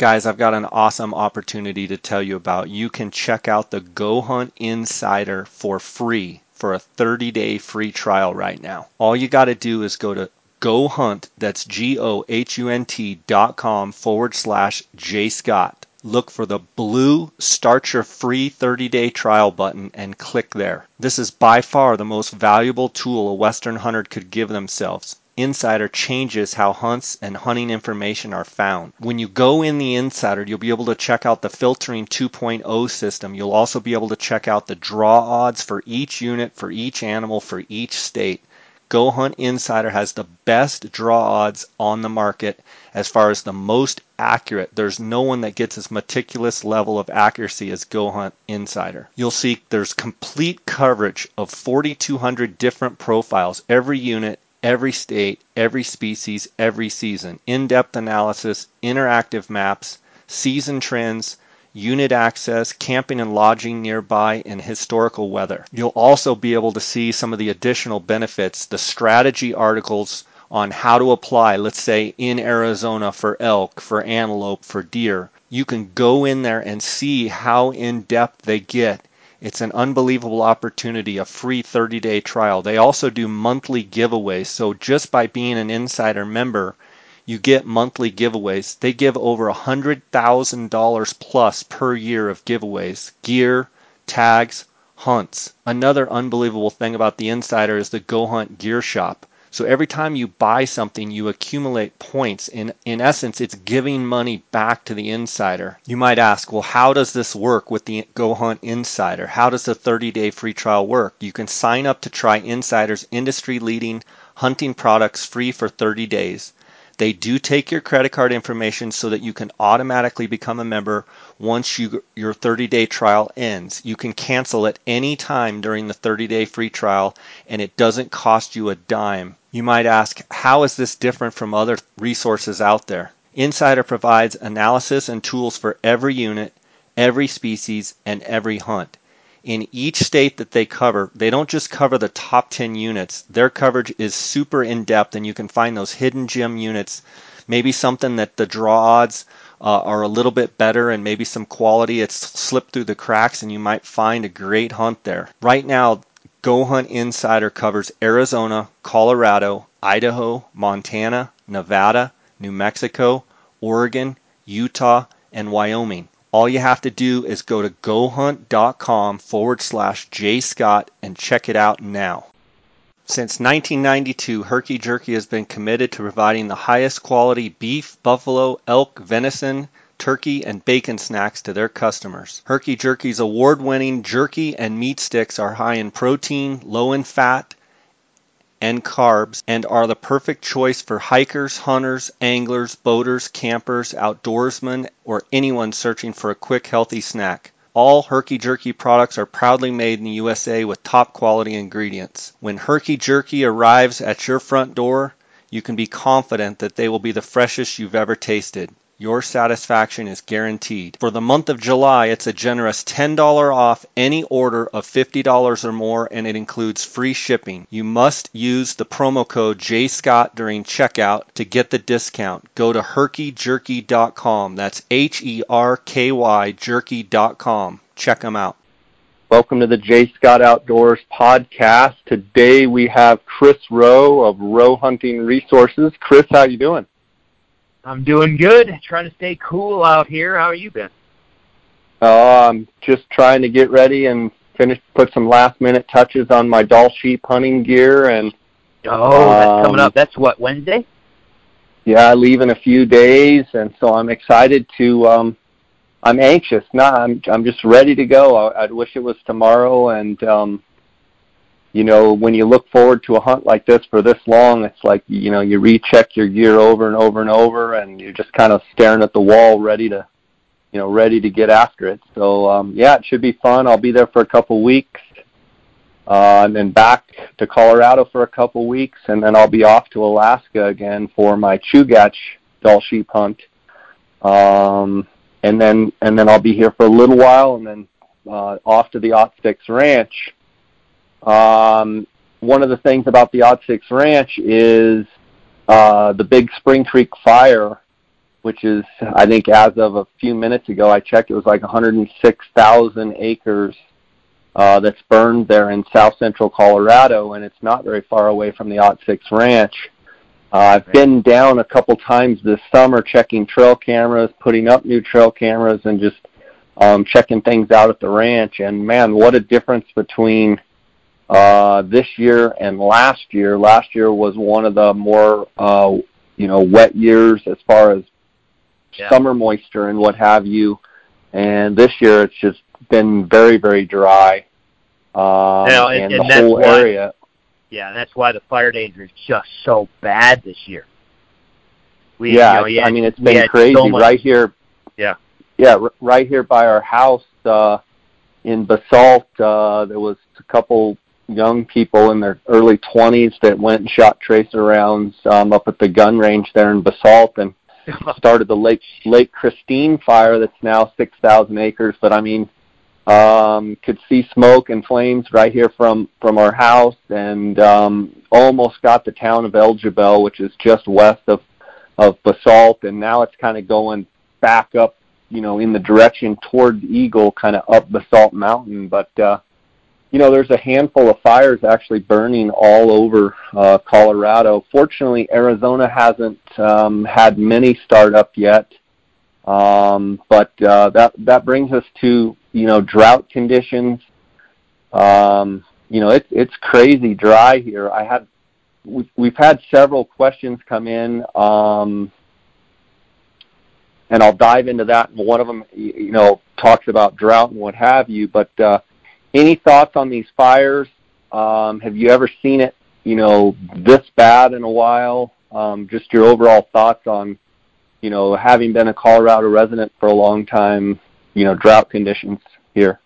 Guys, I've got an awesome opportunity to tell you about. You can check out the Go Hunt Insider for free for a 30 day free trial right now. All you got to do is go to Go Hunt, that's G O H U N T dot com forward slash J Scott. Look for the blue Start Your Free 30 Day Trial button and click there. This is by far the most valuable tool a Western hunter could give themselves. Insider changes how hunts and hunting information are found. When you go in the Insider, you'll be able to check out the filtering 2.0 system. You'll also be able to check out the draw odds for each unit, for each animal, for each state. Go Hunt Insider has the best draw odds on the market as far as the most accurate. There's no one that gets as meticulous level of accuracy as Go Hunt Insider. You'll see there's complete coverage of 4,200 different profiles, every unit, every state, every species, every season. In depth analysis, interactive maps, season trends, unit access, camping and lodging nearby, and historical weather. You'll also be able to see some of the additional benefits, the strategy articles on how to apply, let's say in Arizona for elk, for antelope, for deer. You can go in there and see how in depth they get it's an unbelievable opportunity, a free 30 day trial. They also do monthly giveaways. So just by being an insider member, you get monthly giveaways. They give over $100,000 plus per year of giveaways gear, tags, hunts. Another unbelievable thing about the insider is the Go Hunt Gear Shop. So every time you buy something, you accumulate points. In, in essence, it's giving money back to the insider. You might ask, well, how does this work with the Go Hunt Insider? How does the 30 day free trial work? You can sign up to try Insider's industry leading hunting products free for 30 days. They do take your credit card information so that you can automatically become a member once you, your 30 day trial ends. You can cancel at any time during the 30 day free trial and it doesn't cost you a dime. You might ask, how is this different from other resources out there? Insider provides analysis and tools for every unit, every species, and every hunt. In each state that they cover, they don't just cover the top 10 units. Their coverage is super in depth, and you can find those hidden gem units. Maybe something that the draw odds uh, are a little bit better and maybe some quality. It's slipped through the cracks, and you might find a great hunt there. Right now, Go Hunt Insider covers Arizona, Colorado, Idaho, Montana, Nevada, New Mexico, Oregon, Utah, and Wyoming. All you have to do is go to gohunt.com forward slash jscott and check it out now. Since 1992, Herky Jerky has been committed to providing the highest quality beef, buffalo, elk, venison, turkey, and bacon snacks to their customers. Herky Jerky's award winning jerky and meat sticks are high in protein, low in fat, and carbs and are the perfect choice for hikers, hunters, anglers, boaters, campers, outdoorsmen, or anyone searching for a quick, healthy snack. All Herky Jerky products are proudly made in the USA with top quality ingredients. When Herky Jerky arrives at your front door, you can be confident that they will be the freshest you've ever tasted. Your satisfaction is guaranteed. For the month of July, it's a generous $10 off any order of $50 or more, and it includes free shipping. You must use the promo code JScott during checkout to get the discount. Go to herkyjerky.com. That's H E R K Y jerky.com. Check them out. Welcome to the J Scott Outdoors podcast. Today we have Chris Rowe of Rowe Hunting Resources. Chris, how are you doing? I'm doing good. Trying to stay cool out here. How are you been? Oh, I'm just trying to get ready and finish, put some last minute touches on my Dall sheep hunting gear and. Oh, that's coming up. Um, that's what Wednesday. Yeah, I leave in a few days, and so I'm excited to. um I'm anxious. No, I'm I'm just ready to go. I, I'd wish it was tomorrow, and um you know, when you look forward to a hunt like this for this long, it's like, you know, you recheck your gear over and over and over and you're just kind of staring at the wall ready to, you know, ready to get after it. So, um, yeah, it should be fun. I'll be there for a couple weeks. Uh, and then back to Colorado for a couple weeks, and then I'll be off to Alaska again for my Chugach Dall sheep hunt. Um, and then and then I'll be here for a little while, and then uh, off to the Odd Six Ranch um, one of the things about the Odd Six Ranch is uh, the big Spring Creek fire which is I think as of a few minutes ago I checked, it was like 106,000 acres uh, that's burned there in south central Colorado, and it's not very far away from the Odd Six Ranch. Uh, I've been down a couple times this summer checking trail cameras, putting up new trail cameras, and just um, checking things out at the ranch. And man, what a difference between this year and last year. Last year was one of the more uh, you know wet years as far as yeah. summer moisture and what have you. And this year it's just been very very dry. Um, know, and, and, and the whole why, area. Yeah, that's why the fire danger is just so bad this year. We, yeah, you know, I mean it's been crazy so right here. Yeah. Yeah, r- right here by our house uh, in Basalt, uh, there was a couple young people in their early 20s that went and shot tracer rounds um, up at the gun range there in Basalt and started the Lake Lake Christine fire that's now 6,000 acres. But I mean, um, could see smoke and flames right here from from our house, and um, almost got the town of El Jebel, which is just west of of Basalt, and now it's kind of going back up, you know, in the direction toward Eagle, kind of up Basalt Mountain, but. uh you know, there's a handful of fires actually burning all over uh, Colorado. Fortunately, Arizona hasn't um, had many start up yet, um, but uh, that that brings us to you know drought conditions. Um, you know, it's it's crazy dry here. I had we've, we've had several questions come in, um, and I'll dive into that. One of them, you know, talks about drought and what have you, but uh, any thoughts on these fires? Um, have you ever seen it, you know, this bad in a while? Um, just your overall thoughts on, you know, having been a Colorado resident for a long time, you know, drought conditions here.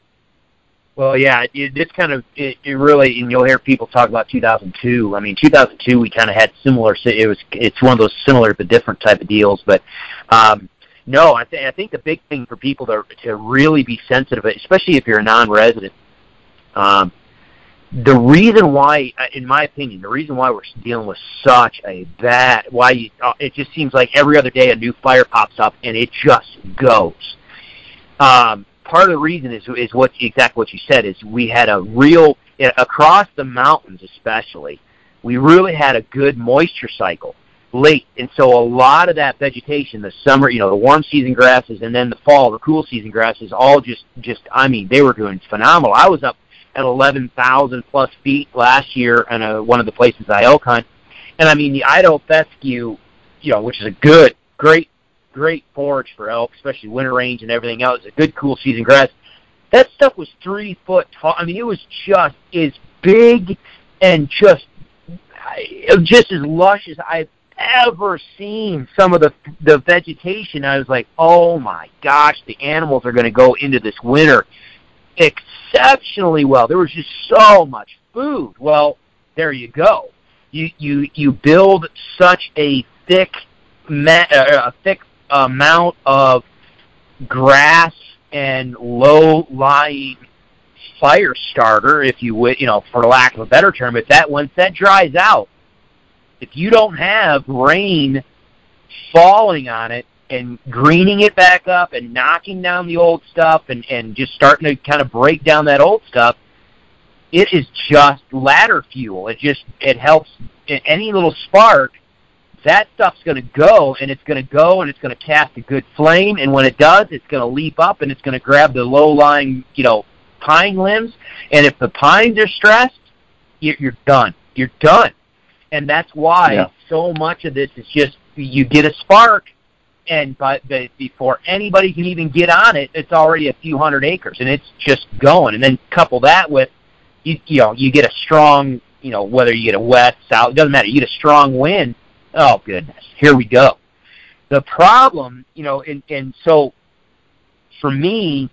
Well, yeah, it, it's kind of it, it really, and you'll hear people talk about 2002. I mean, 2002 we kind of had similar. It was it's one of those similar but different type of deals. But um, no, I, th- I think the big thing for people to to really be sensitive, especially if you're a non-resident, um, the reason why, uh, in my opinion, the reason why we're dealing with such a bad, why you, uh, it just seems like every other day a new fire pops up and it just goes. Um, part of the reason is is what exactly what you said is we had a real across the mountains, especially, we really had a good moisture cycle late, and so a lot of that vegetation, the summer, you know, the warm season grasses, and then the fall, the cool season grasses, all just just I mean, they were doing phenomenal. I was up at 11,000 plus feet last year in a, uh, one of the places I elk hunt. And I mean, the Idaho fescue, you know, which is a good, great, great forage for elk, especially winter range and everything else, It's a good cool season grass. That stuff was three foot tall. I mean, it was just as big and just, uh, just as lush as I've ever seen some of the the vegetation. I was like, oh my gosh, the animals are going to go into this winter exceptionally well. There was just so much food. Well, there you go. You you you build such a thick ma- uh, a thick amount of grass and low lying fire starter, if you would, you know, for lack of a better term. If that once that dries out, if you don't have rain falling on it, and greening it back up and knocking down the old stuff and, and just starting to kind of break down that old stuff, it is just ladder fuel. It just it helps any little spark. That stuff's going to go, and it's going to go, and it's going to cast a good flame. And when it does, it's going to leap up, and it's going to grab the low-lying, you know, pine limbs. And if the pines are stressed, you're done. You're done. And that's why yeah. so much of this is just you get a spark, and but the, before anybody can even get on it, it's already a few hundred acres, and it's just going. And then couple that with, you, you know, you get a strong, you know, whether you get a west, south, it doesn't matter. You get a strong wind. Oh goodness, here we go. The problem, you know, and and so for me,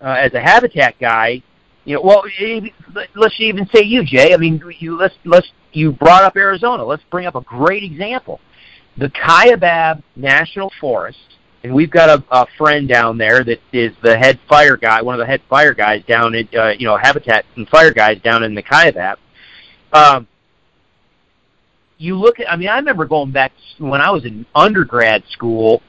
uh, as a habitat guy, you know, well, let's even say you, Jay. I mean, you let's let's you brought up Arizona. Let's bring up a great example the Kaibab National Forest, and we've got a, a friend down there that is the head fire guy, one of the head fire guys down at, uh, you know, habitat and fire guys down in the Kaibab. Um, you look at, I mean, I remember going back when I was in undergrad school,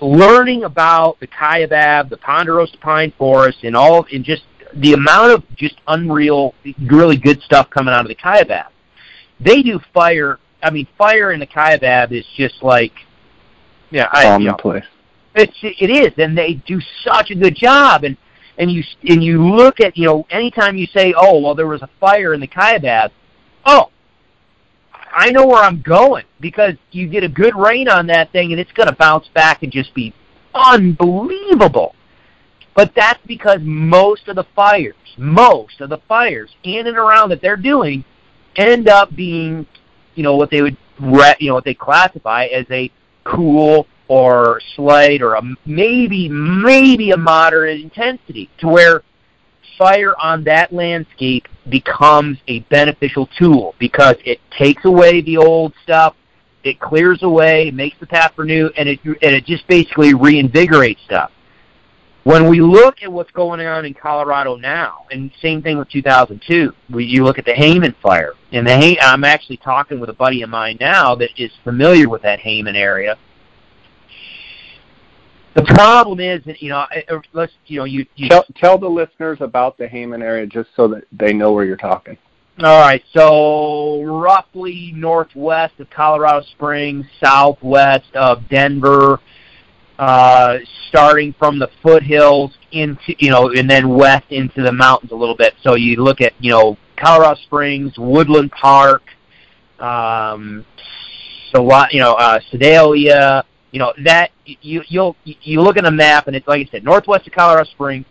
learning about the Kaibab, the Ponderosa pine forest, and all, and just the amount of just unreal, really good stuff coming out of the Kaibab. They do fire. I mean, fire in the Kaibab is just like, yeah, I, you know, Commonplace. it's it is, and they do such a good job. And and you and you look at you know anytime you say, oh well, there was a fire in the Kaibab, oh, I know where I'm going because you get a good rain on that thing, and it's going to bounce back and just be unbelievable. But that's because most of the fires, most of the fires in and around that they're doing, end up being, you know, what they would, re- you know, what they classify as a cool or slight or a maybe maybe a moderate intensity to where fire on that landscape becomes a beneficial tool because it takes away the old stuff, it clears away, makes the path for new, and it and it just basically reinvigorates stuff. When we look at what's going on in Colorado now, and same thing with 2002, we, you look at the Hayman fire, and the Hay, I'm actually talking with a buddy of mine now that is familiar with that Hayman area. The problem is that you know, eh, let's you know, you, you Tell, tell the listeners about the Hayman area just so that they know where you're talking. All right, so roughly northwest of Colorado Springs, southwest of Denver, uh, starting from the foothills into you know, and then west into the mountains a little bit. So you look at you know Colorado Springs, Woodland Park, um, so lot you know uh, Sedalia, you know that you you'll you look at a map and it's like I said, northwest of Colorado Springs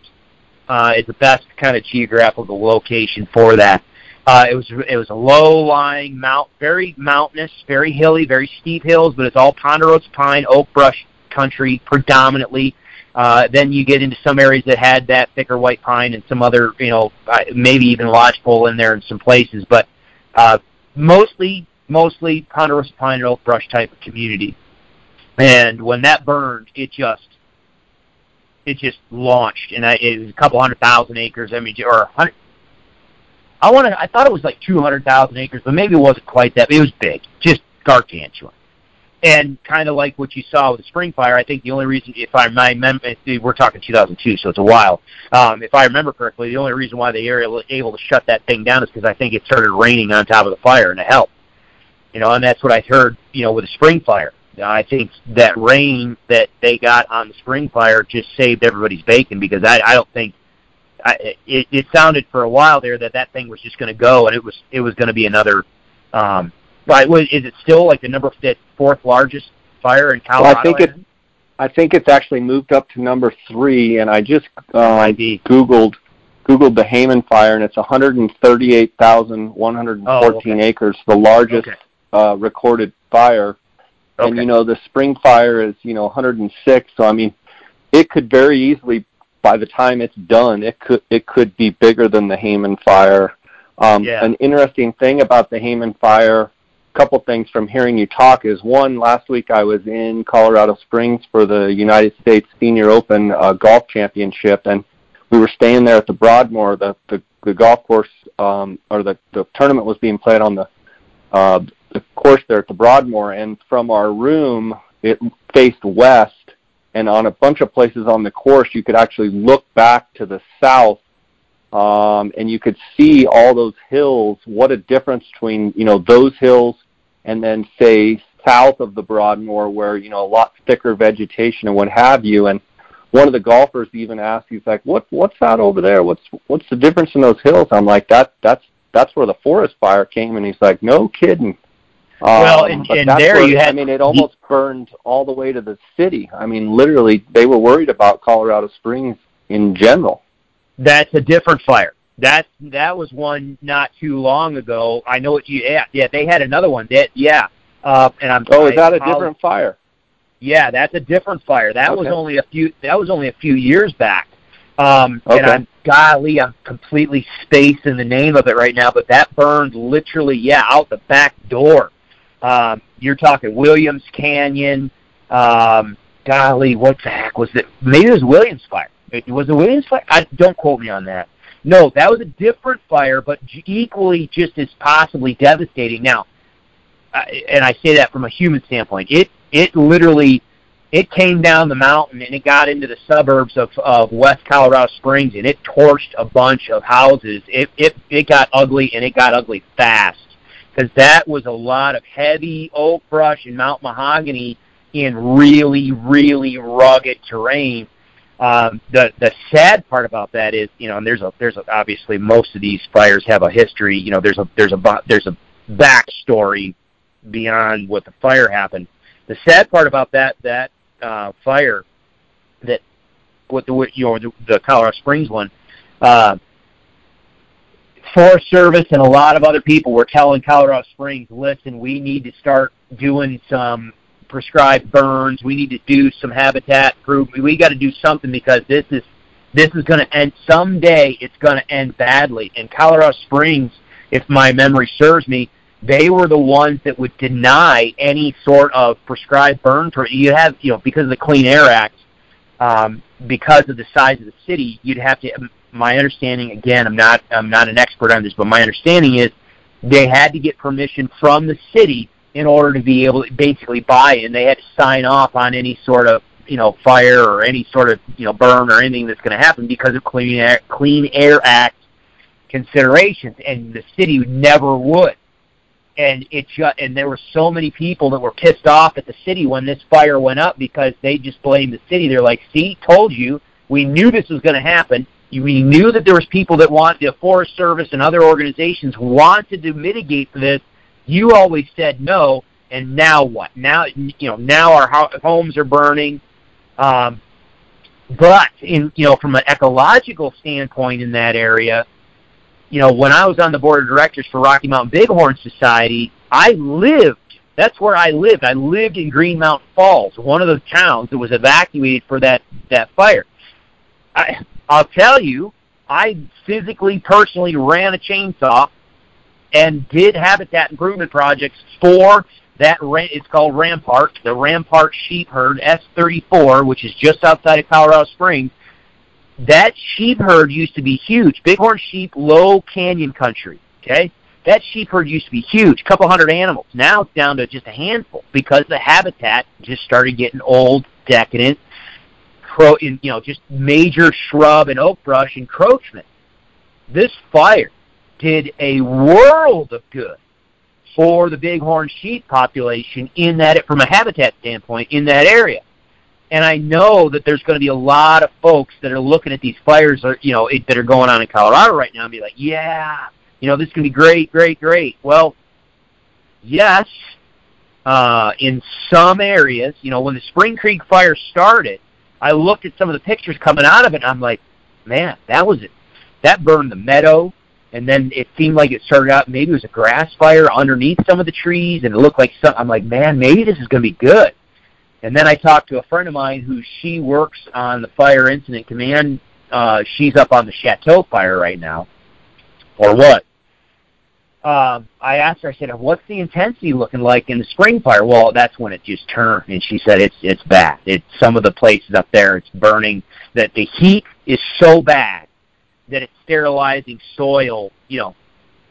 uh, is the best kind of geographical location for that. Uh, it was it was a low-lying mount, very mountainous, very hilly, very steep hills, but it's all ponderosa pine, oak brush country predominantly. Uh, then you get into some areas that had that thicker white pine and some other, you know, uh, maybe even lodgepole in there in some places, but uh, mostly mostly ponderosa pine and oak brush type of community. And when that burned, it just it just launched, and I, it was a couple hundred thousand acres. I mean, or a hundred. I want to. I thought it was like two hundred thousand acres, but maybe it wasn't quite that. It was big, just gargantuan, and kind of like what you saw with the spring fire. I think the only reason, if I remember, we're talking 2002, so it's a while. Um, if I remember correctly, the only reason why they were able to shut that thing down is because I think it started raining on top of the fire, and it helped. You know, and that's what I heard. You know, with the spring fire. I think that rain that they got on the spring fire just saved everybody's bacon because I, I don't think I, it, it sounded for a while there that that thing was just going to go and it was it was going to be another. Um, right? Was, is it still like the number fourth largest fire in Colorado? Well, I think it. I think it's actually moved up to number three, and I just um, googled googled the Hayman fire, and it's 138,114 Oh, okay. acres, the largest Okay. uh, recorded fire. Okay. And you know, the spring fire is you know 106. So I mean, it could very easily, by the time it's done, it could it could be bigger than the Hayman fire. Um, Yeah. An interesting thing about the Hayman fire, couple things from hearing you talk is one. Last week I was in Colorado Springs for the United States Senior Open uh, Golf Championship, and we were staying there at the Broadmoor. The the, the golf course um, or the the tournament was being played on the uh, the course there at the Broadmoor, and from our room, it faced west, and on a bunch of places on the course, you could actually look back to the south, um, and you could see all those hills. What a difference between you know those hills and then say south of the Broadmoor, where you know a lot thicker vegetation and what have you, and one of the golfers even asked, he's like, "What what's that over there? What's what's the difference in those hills?" I'm like, "That that's that's where the forest fire came," and he's like, "No kidding." Well, Um, and- and there where- you had- I mean, it almost burned all the way to the city. I mean, literally, they were worried about Colorado Springs in general. That's a different fire. That that was one not too long ago. I know what you. Yeah, yeah. They had another one. That yeah. Uh, and I'm. Oh, is that a different fire? Yeah, that's a different fire. That was only a few. That was only a few years back. Um, Okay. And I'm golly, I'm completely spacing the name of it right now. But that burned literally, yeah, out the back door. Um, you're talking Williams Canyon. Um, golly, what the heck was it? Maybe it was Williams Fire. It- Was it Williams Fire? I, don't quote me on that. No, that was a different fire, but equally just as possibly devastating. Now, and I say that from a human standpoint. It it literally it came down the mountain and it got into the suburbs of, of West Colorado Springs and it torched a bunch of houses. It it it got ugly and it got ugly fast because that was a lot of heavy oak brush and Mount mahogany in really really rugged terrain. Um, the the sad part about that is, you know, and there's a there's a, obviously most of these fires have a history. You know, there's a there's a there's a backstory beyond what the fire happened. The sad part about that that uh, fire that with the you know the, the Colorado Springs one, uh, Forest Service and a lot of other people were telling Colorado Springs, listen, we need to start doing some prescribed burns. We need to do some habitat improvement. We got to do something because this is this is going to end someday. It's going to end badly. And Colorado Springs, if my memory serves me, they were the ones that would deny any sort of prescribed burn permit. You have, you know, because of the Clean Air Act, um, because of the size of the city, you'd have to. My understanding, again, I'm not, I'm not an expert on this, but my understanding is they had to get permission from the city in order to be able to basically buy it, and they had to sign off on any sort of, you know, fire or any sort of, you know, burn or anything that's going to happen because of Clean Air, Clean Air Act considerations, and the city never would and it just and there were so many people that were pissed off at the city when this fire went up because they just blamed the city. They're like, "See, told you. We knew this was going to happen. We knew that there was people that want the Forest Service and other organizations wanted to mitigate this. You always said no, and now what? Now you know now our homes are burning. Um, but in you know from an ecological standpoint in that area, you know, when I was on the board of directors for Rocky Mountain Bighorn Society, I lived. That's where I lived. I lived in Green Mountain Falls, one of the towns that was evacuated for that that fire. I, I'll tell you, I physically, personally ran a chainsaw and did habitat improvement projects for that. It's called Rampart, the Rampart Sheep Herd S34, which is just outside of Colorado Springs that sheep herd used to be huge. Bighorn sheep, low canyon country. Okay, that sheep herd used to be huge, a couple hundred animals. Now it's down to just a handful because the habitat just started getting old, decadent, pro, you know, just major shrub and oak brush encroachment. This fire did a world of good for the bighorn sheep population in that, it, from a habitat standpoint, in that area and I know that there's going to be a lot of folks that are looking at these fires, or you know, that are going on in Colorado right now, and be like, "Yeah, you know, this can be great, great, great." Well, yes, uh, in some areas, you know, when the Spring Creek fire started, I looked at some of the pictures coming out of it, and I'm like, "Man, that was it. That burned the meadow." And then it seemed like it started out maybe it was a grass fire underneath some of the trees, and it looked like some. I'm like, man, maybe this is going to be good and then I talked to a friend of mine who she works on the Fire Incident Command. Uh, she's up on the Chateau fire right now, or what? Um, I asked her. I said, "What's the intensity looking like in the spring fire?" Well, that's when it just turned, and she said it's it's bad. It's some of the places up there. It's burning. That the heat is so bad that it's sterilizing soil. You know,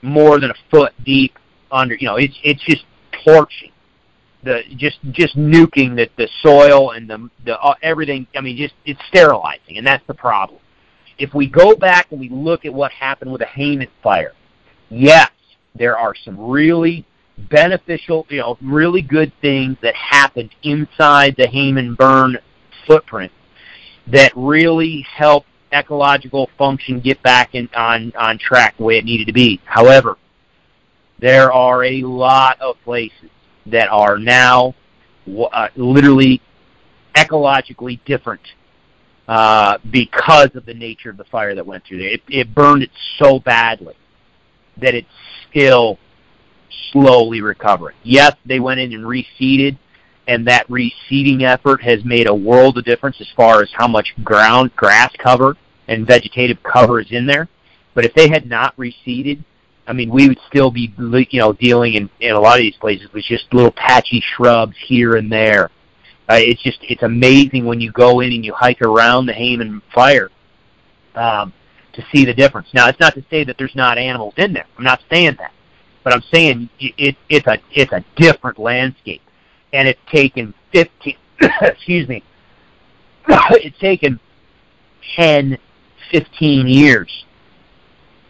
more than a foot deep under. You know, it's it's just torching the just just nuking the the soil and the the uh, everything. I mean, just it's sterilizing, and that's the problem. If we go back and we look at what happened with the Hayman fire, yes, there are some really beneficial, you know, really good things that happened inside the Hayman burn footprint that really helped ecological function get back in, on on track the way it needed to be. However, there are a lot of places that are now uh, literally ecologically different uh, because of the nature of the fire that went through there. It, it burned it so badly that it's still slowly recovering. Yes, they went in and reseeded, and that reseeding effort has made a world of difference as far as how much ground, grass cover, and vegetative cover is in there. But if they had not reseeded, I mean, we would still be, you know, dealing in, in a lot of these places with just little patchy shrubs here and there. Uh, it's just, it's amazing when you go in and you hike around the Hayman fire um, to see the difference. Now, it's not to say that there's not animals in there. I'm not saying that, but I'm saying it, it's a, it's a different landscape, and it's taken 15, excuse me, it's taken 10, 15 years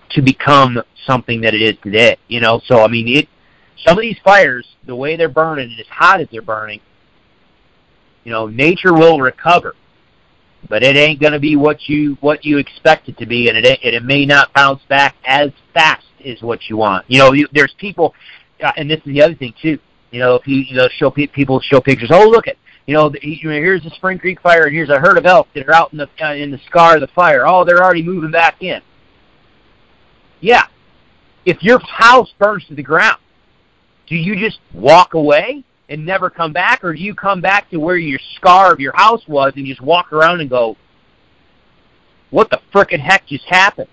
to become something that it is today. You know, so I mean, it some of these fires, the way they're burning, and as hot as they're burning, you know, nature will recover, but it ain't going to be what you what you expect it to be, and it and it may not bounce back as fast as what you want. You know, you, there's people, uh, and this is the other thing too. You know, if you you know show pe- people show pictures, oh look at you know, the, you know, here's the Spring Creek fire, and here's a herd of elk that are out in the uh, in the scar of the fire. Oh, they're already moving back in. Yeah, if your house burns to the ground, do you just walk away and never come back, or do you come back to where your scar of your house was and you just walk around and go, "What the frickin' heck just happened?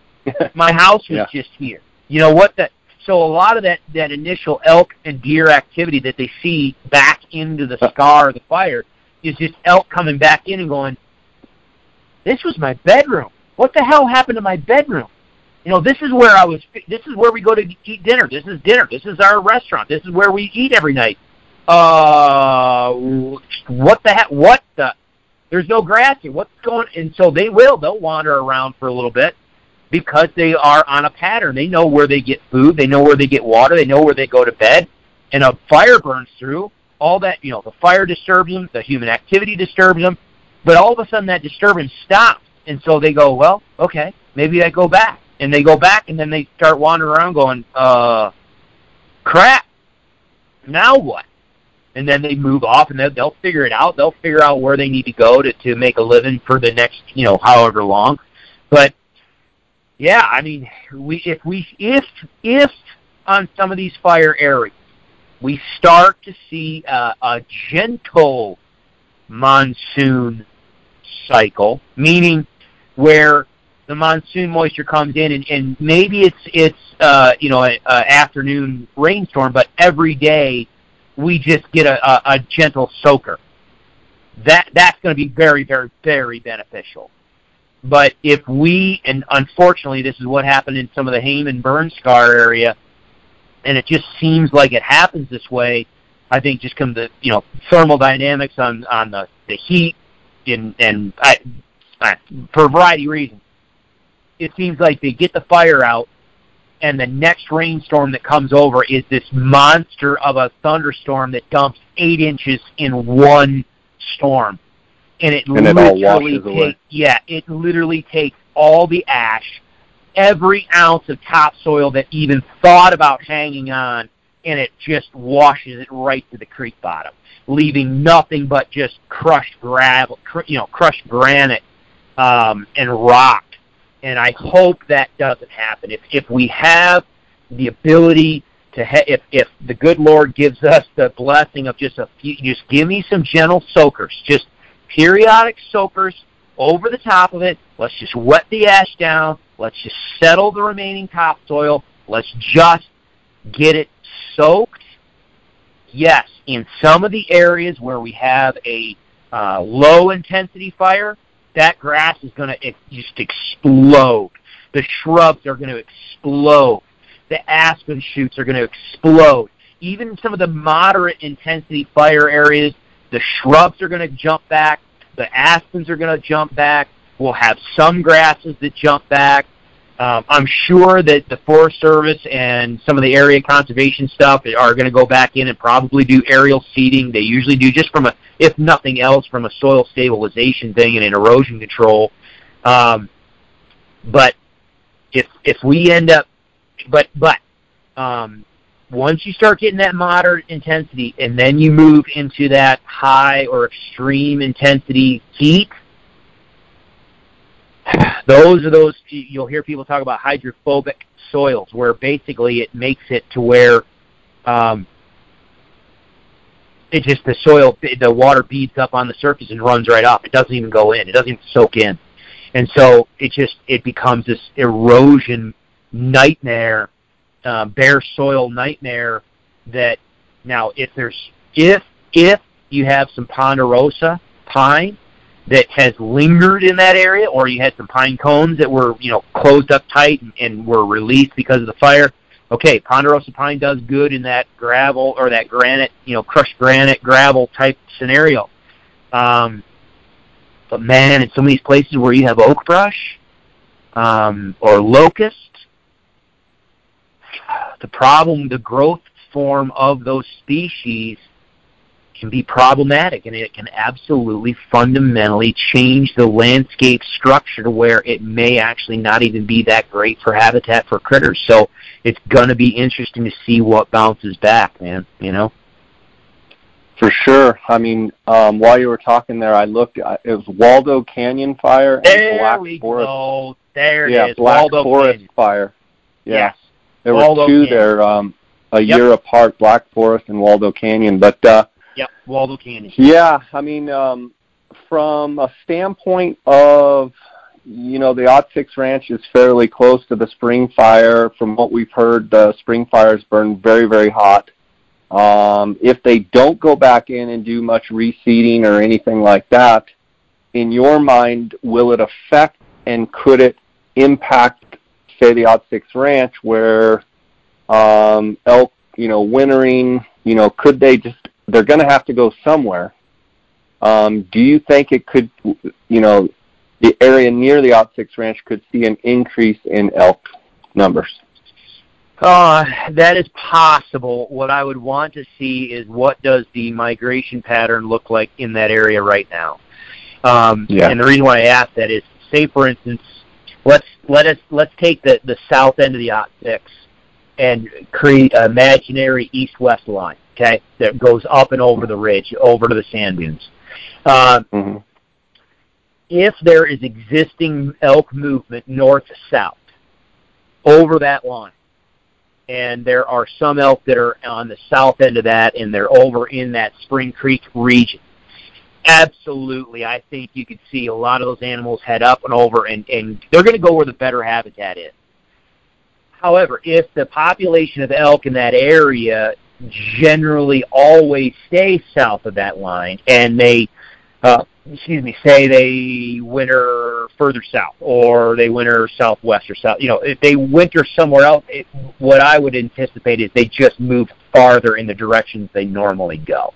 My house was Yeah. just here." You know what? That so a lot of that that initial elk and deer activity that they see back into the scar of the fire is just elk coming back in and going, "This was my bedroom. What the hell happened to my bedroom?" You know, this is where I was. This is where we go to eat dinner. This is dinner. This is our restaurant. This is where we eat every night. Uh, what the heck? What the? There's no grass here. What's going? And so they will. They'll wander around for a little bit because they are on a pattern. They know where they get food. They know where they get water. They know where they go to bed. And a fire burns through. All that you know, the fire disturbs them. The human activity disturbs them. But all of a sudden, that disturbance stops, and so they go, well, okay, maybe I go back and they go back and then they start wandering around going, uh, crap, now what? And then they move off and they'll, they'll figure it out. They'll figure out where they need to go to, to make a living for the next, you know, however long. But yeah, I mean, we, if we, if, if on some of these fire areas, we start to see uh, a gentle monsoon cycle, meaning where the monsoon moisture comes in and, and maybe it's it's uh, you know an afternoon rainstorm, but every day we just get a, a, a gentle soaker. That that's going to be very very very beneficial. But if we and unfortunately this is what happened in some of the Hayman burn scar area, and it just seems like it happens this way. I think just come the you know thermodynamics on on the the heat and and I, I, for a variety of reasons it seems like they get the fire out and the next rainstorm that comes over is this monster of a thunderstorm that dumps eight inches in one storm. And it And it all literally away. takes yeah, it literally takes all the ash, every ounce of topsoil that even thought about hanging on, and it just washes it right to the creek bottom, leaving nothing but just crushed gravel, cr- you know, crushed granite um, and rock and I hope that doesn't happen. If if we have the ability to, ha- if if the good Lord gives us the blessing of just a few, just give me some gentle soakers, just periodic soakers over the top of it. Let's just wet the ash down. Let's just settle the remaining topsoil. Let's just get it soaked. Yes, in some of the areas where we have a uh, low intensity fire, that grass is going to just explode. The shrubs are going to explode. The aspen shoots are going to explode. Even some of the moderate intensity fire areas, the shrubs are going to jump back. The aspens are going to jump back. We'll have some grasses that jump back. Um, I'm sure that the Forest Service and some of the area conservation stuff are going to go back in and probably do aerial seeding. They usually do just from a, if nothing else, from a soil stabilization thing and an erosion control. Um, but if if we end up, but but um, once you start getting that moderate intensity and then you move into that high or extreme intensity heat, those are those you'll hear people talk about hydrophobic soils where basically it makes it to where um, it just the soil the water beads up on the surface and runs right off. It doesn't even go in. It doesn't even soak in. And so it just it becomes this erosion nightmare uh, bare soil nightmare that now if there's if if you have some ponderosa pine that has lingered in that area, or you had some pine cones that were, you know, closed up tight and, and were released because of the fire, Okay, ponderosa pine does good in that gravel or that granite, you know, crushed granite gravel type scenario. Um, but man, in some of these places where you have oak brush um, or locust, the problem, the growth form of those species can be problematic and it can absolutely fundamentally change the landscape structure to where it may actually not even be that great for habitat for critters. So it's going to be interesting to see what bounces back, man, you know? For sure. I mean, um, while you were talking there, I looked. It was Waldo Canyon fire and there Black we Forest. Go. There it yeah, is. Black Waldo Forest Canyon. fire. Yeah. Yes. There Waldo were two Canyon. there, um, a Yep. year apart, Black Forest and Waldo Canyon. But uh, Yep. Waldo Canyon. yeah, I mean, um, from a standpoint of, you know, the Odd Six Ranch is fairly close to the spring fire. From what we've heard, the spring fires burn very, very hot. Um, if they don't go back in and do much reseeding or anything like that, in your mind, will it affect and could it impact, say, the Odd Six Ranch where um, elk, you know, wintering, you know, could they just, they're going to have to go somewhere. Um, do you think it could, you know, the area near the Odd Six Ranch could see an increase in elk numbers? Uh, that is possible. What I would want to see is what does the migration pattern look like in that area right now. Um, Yeah. And the reason why I ask that is, say for instance, let's let us let's take the the south end of the Six and create an imaginary east-west line. Okay, that goes up and over the ridge, over to the sand dunes. Um, hmm if there is existing elk movement north south over that line, and there are some elk that are on the south end of that, and they're over in that Spring Creek region. Absolutely, I think you could see a lot of those animals head up and over, and, and they're going to go where the better habitat is. However, if the population of elk in that area generally always stays south of that line, and they uh, excuse me, say they winter further south or they winter southwest or south, you know, if they winter somewhere else, it, what I would anticipate is they just move farther in the directions they normally go.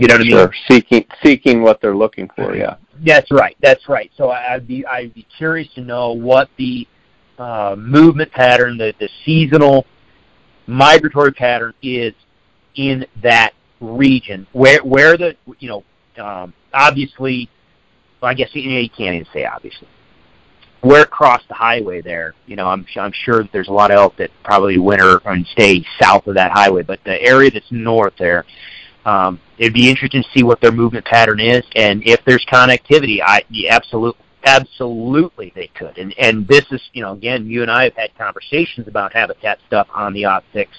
You know what I mean? Sure. Seeking seeking what they're looking for. Yeah. That's right. That's right. So I'd be I'd be curious to know what the uh, movement pattern, the the seasonal migratory pattern is in that region. Where where the you know um, obviously, well, I guess you, you can't even say obviously. Where across the highway there, you know, I'm I'm sure that there's a lot of elk that probably winter and stay south of that highway, but the area that's north there, um, it'd be interesting to see what their movement pattern is, and if there's connectivity, I yeah, absolutely, absolutely they could. And and this is, you know, again, you and I have had conversations about habitat stuff on the Six.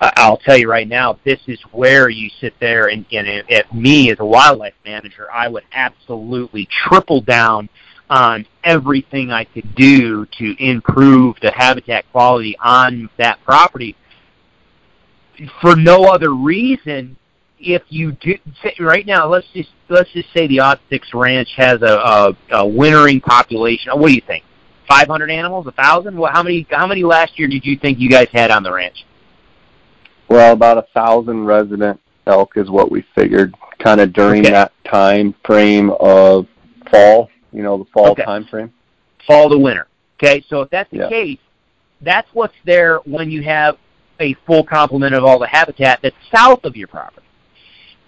I- I'll tell you right now, this is where you sit there, and, and if me as a wildlife manager, I would absolutely triple down on everything I could do to improve the habitat quality on that property. For no other reason, if you do say- right now, let's just let's just say the Odd Ranch has a, a, a wintering population. What do you think? Five hundred animals? A thousand? Well, how many? How many last year did you think you guys had on the ranch? Well, about a thousand resident elk is what we figured, kind of during Okay. that time frame of fall. You know, the fall Okay. time frame. fall to winter. Okay, so if that's the Yeah. case, that's what's there when you have a full complement of all the habitat that's south of your property.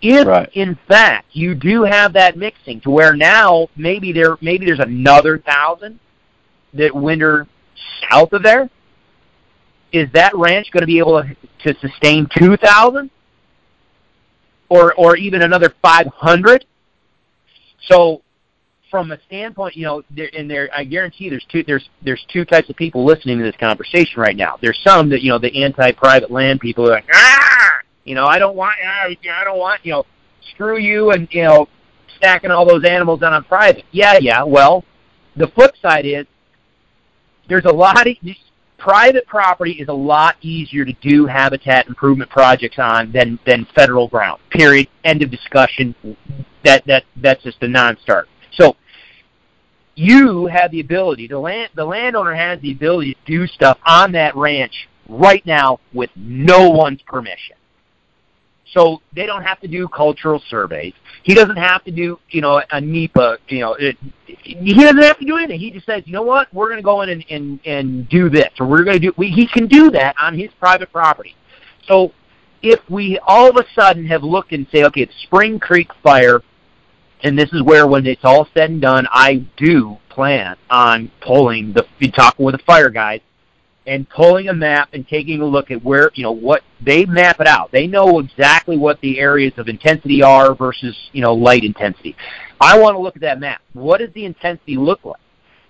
If Right. in fact you do have that mixing to where now maybe there maybe there's another thousand that winter south of there, is that ranch going to be able to, to sustain two thousand? Or or even another five hundred? So from a standpoint, you know, there, and there, I guarantee there's two, there's, there's two types of people listening to this conversation right now. There's some that, you know, the anti-private land people are like, ah, you know, I don't want, ah, I don't want, you know, screw you and, you know, stacking all those animals on private. Yeah, yeah. Well, the flip side is there's a lot of private property is a lot easier to do habitat improvement projects on than than federal ground. Period. End of discussion. That that that's just a non-starter. So you have the ability, the land the landowner has the ability to do stuff on that ranch right now with no one's permission. So they don't have to do cultural surveys. He doesn't have to do, you know, a NEPA, you know, it, he doesn't have to do anything. He just says, you know what, we're going to go in and, and, and do this, or we're going to do, we, he can do that on his private property. So if we all of a sudden have looked and say, okay, it's Spring Creek Fire, and this is where when it's all said and done, I do plan on pulling the, talking with the fire guys, and pulling a map and taking a look at where, you know, what they map it out. They know exactly what the areas of intensity are versus, you know, light intensity. I want to look at that map. What does the intensity look like?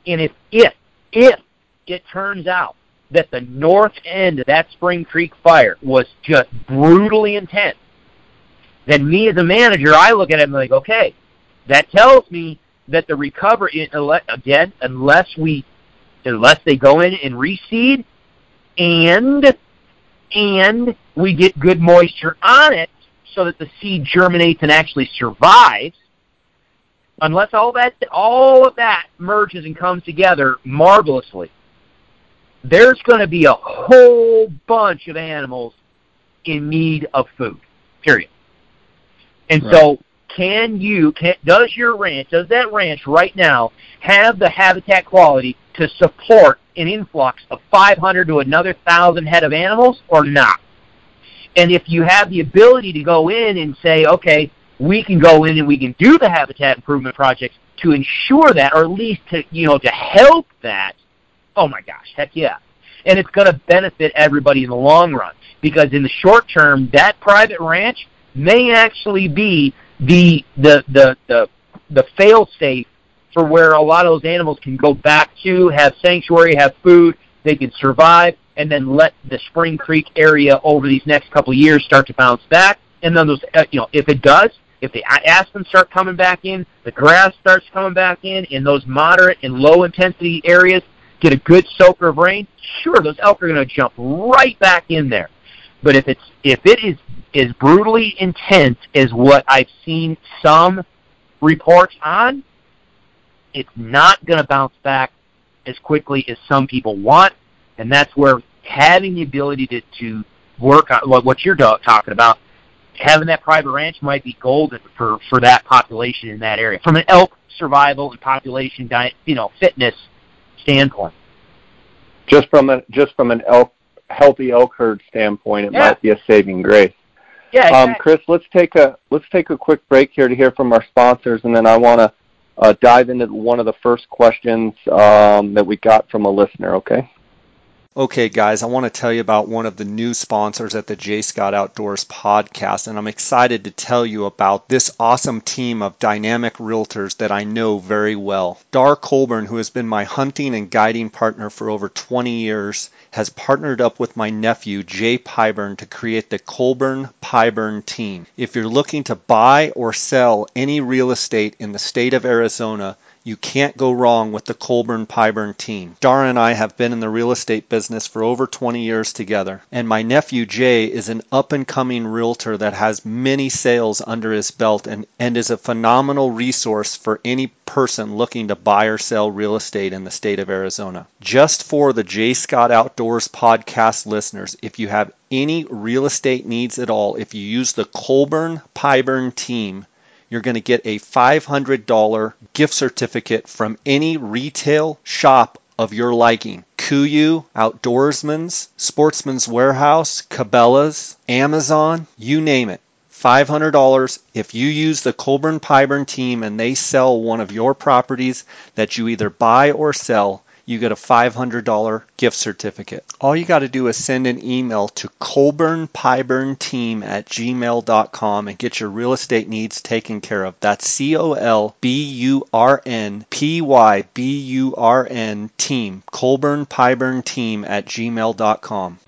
And if, if, if it turns out that the north end of that Spring Creek fire was just brutally intense, then me as a manager, I look at it and I'm like, okay, that tells me that the recovery, again, unless we unless they go in and reseed and and we get good moisture on it so that the seed germinates and actually survives unless all that all of that merges and comes together marvelously there's going to be a whole bunch of animals in need of food period and right. so can you can does your ranch does that ranch right now have the habitat quality to support an influx of 500 to another 1,000 head of animals or not? And if you have the ability to go in and say, okay, we can go in and we can do the habitat improvement projects to ensure that, or at least to, you know, to help that, oh my gosh, heck yeah. And it's going to benefit everybody in the long run because in the short term, that private ranch may actually be the the the the, the fail safe for where a lot of those animals can go back to, have sanctuary, have food, they can survive, and then let the Spring Creek area over these next couple of years start to bounce back. And then those, uh, you know, if it does, if the aspens start coming back in, the grass starts coming back in, in those moderate and low intensity areas, get a good soaker of rain, sure, those elk are going to jump right back in there. But if it's if it is as brutally intense as what I've seen some reports on, it's not going to bounce back as quickly as some people want, and that's where having the ability to, to work on what you're talking about, having that private ranch might be golden for, for that population in that area from an elk survival and population diet, you know, fitness standpoint. Just from a just from an elk healthy elk herd standpoint, it yeah. might be a saving grace. Yeah, um, exactly. um, Chris, let's take a let's take a quick break here to hear from our sponsors, and then I want to uh, dive into one of the first questions um, that we got from a listener, okay? Okay, guys, I want to tell you about one of the new sponsors at the J. Scott Outdoors podcast, and I'm excited to tell you about this awesome team of dynamic realtors that I know very well. Dar Colburn, who has been my hunting and guiding partner for over 20 years, has partnered up with my nephew, Jay Pyburn, to create the Colburn Pyburn team. If you're looking to buy or sell any real estate in the state of Arizona, you can't go wrong with the Colburn Pyburn team. Dara and I have been in the real estate business for over 20 years together, and my nephew Jay is an up and coming realtor that has many sales under his belt and, and is a phenomenal resource for any person looking to buy or sell real estate in the state of Arizona. Just for the J. Scott Outdoors podcast listeners, if you have any real estate needs at all, if you use the Colburn Pyburn team, you're going to get a $500 gift certificate from any retail shop of your liking. KUIU, Outdoorsman's, Sportsman's Warehouse, Cabela's, Amazon, you name it. $500 if you use the Colburn Pyburn team and they sell one of your properties that you either buy or sell you get a $500 gift certificate. All you got to do is send an email to colburnpyburnteam at gmail.com and get your real estate needs taken care of. That's C O L B U R N P Y B U R N team, Colburn Pyburn team at gmail.com.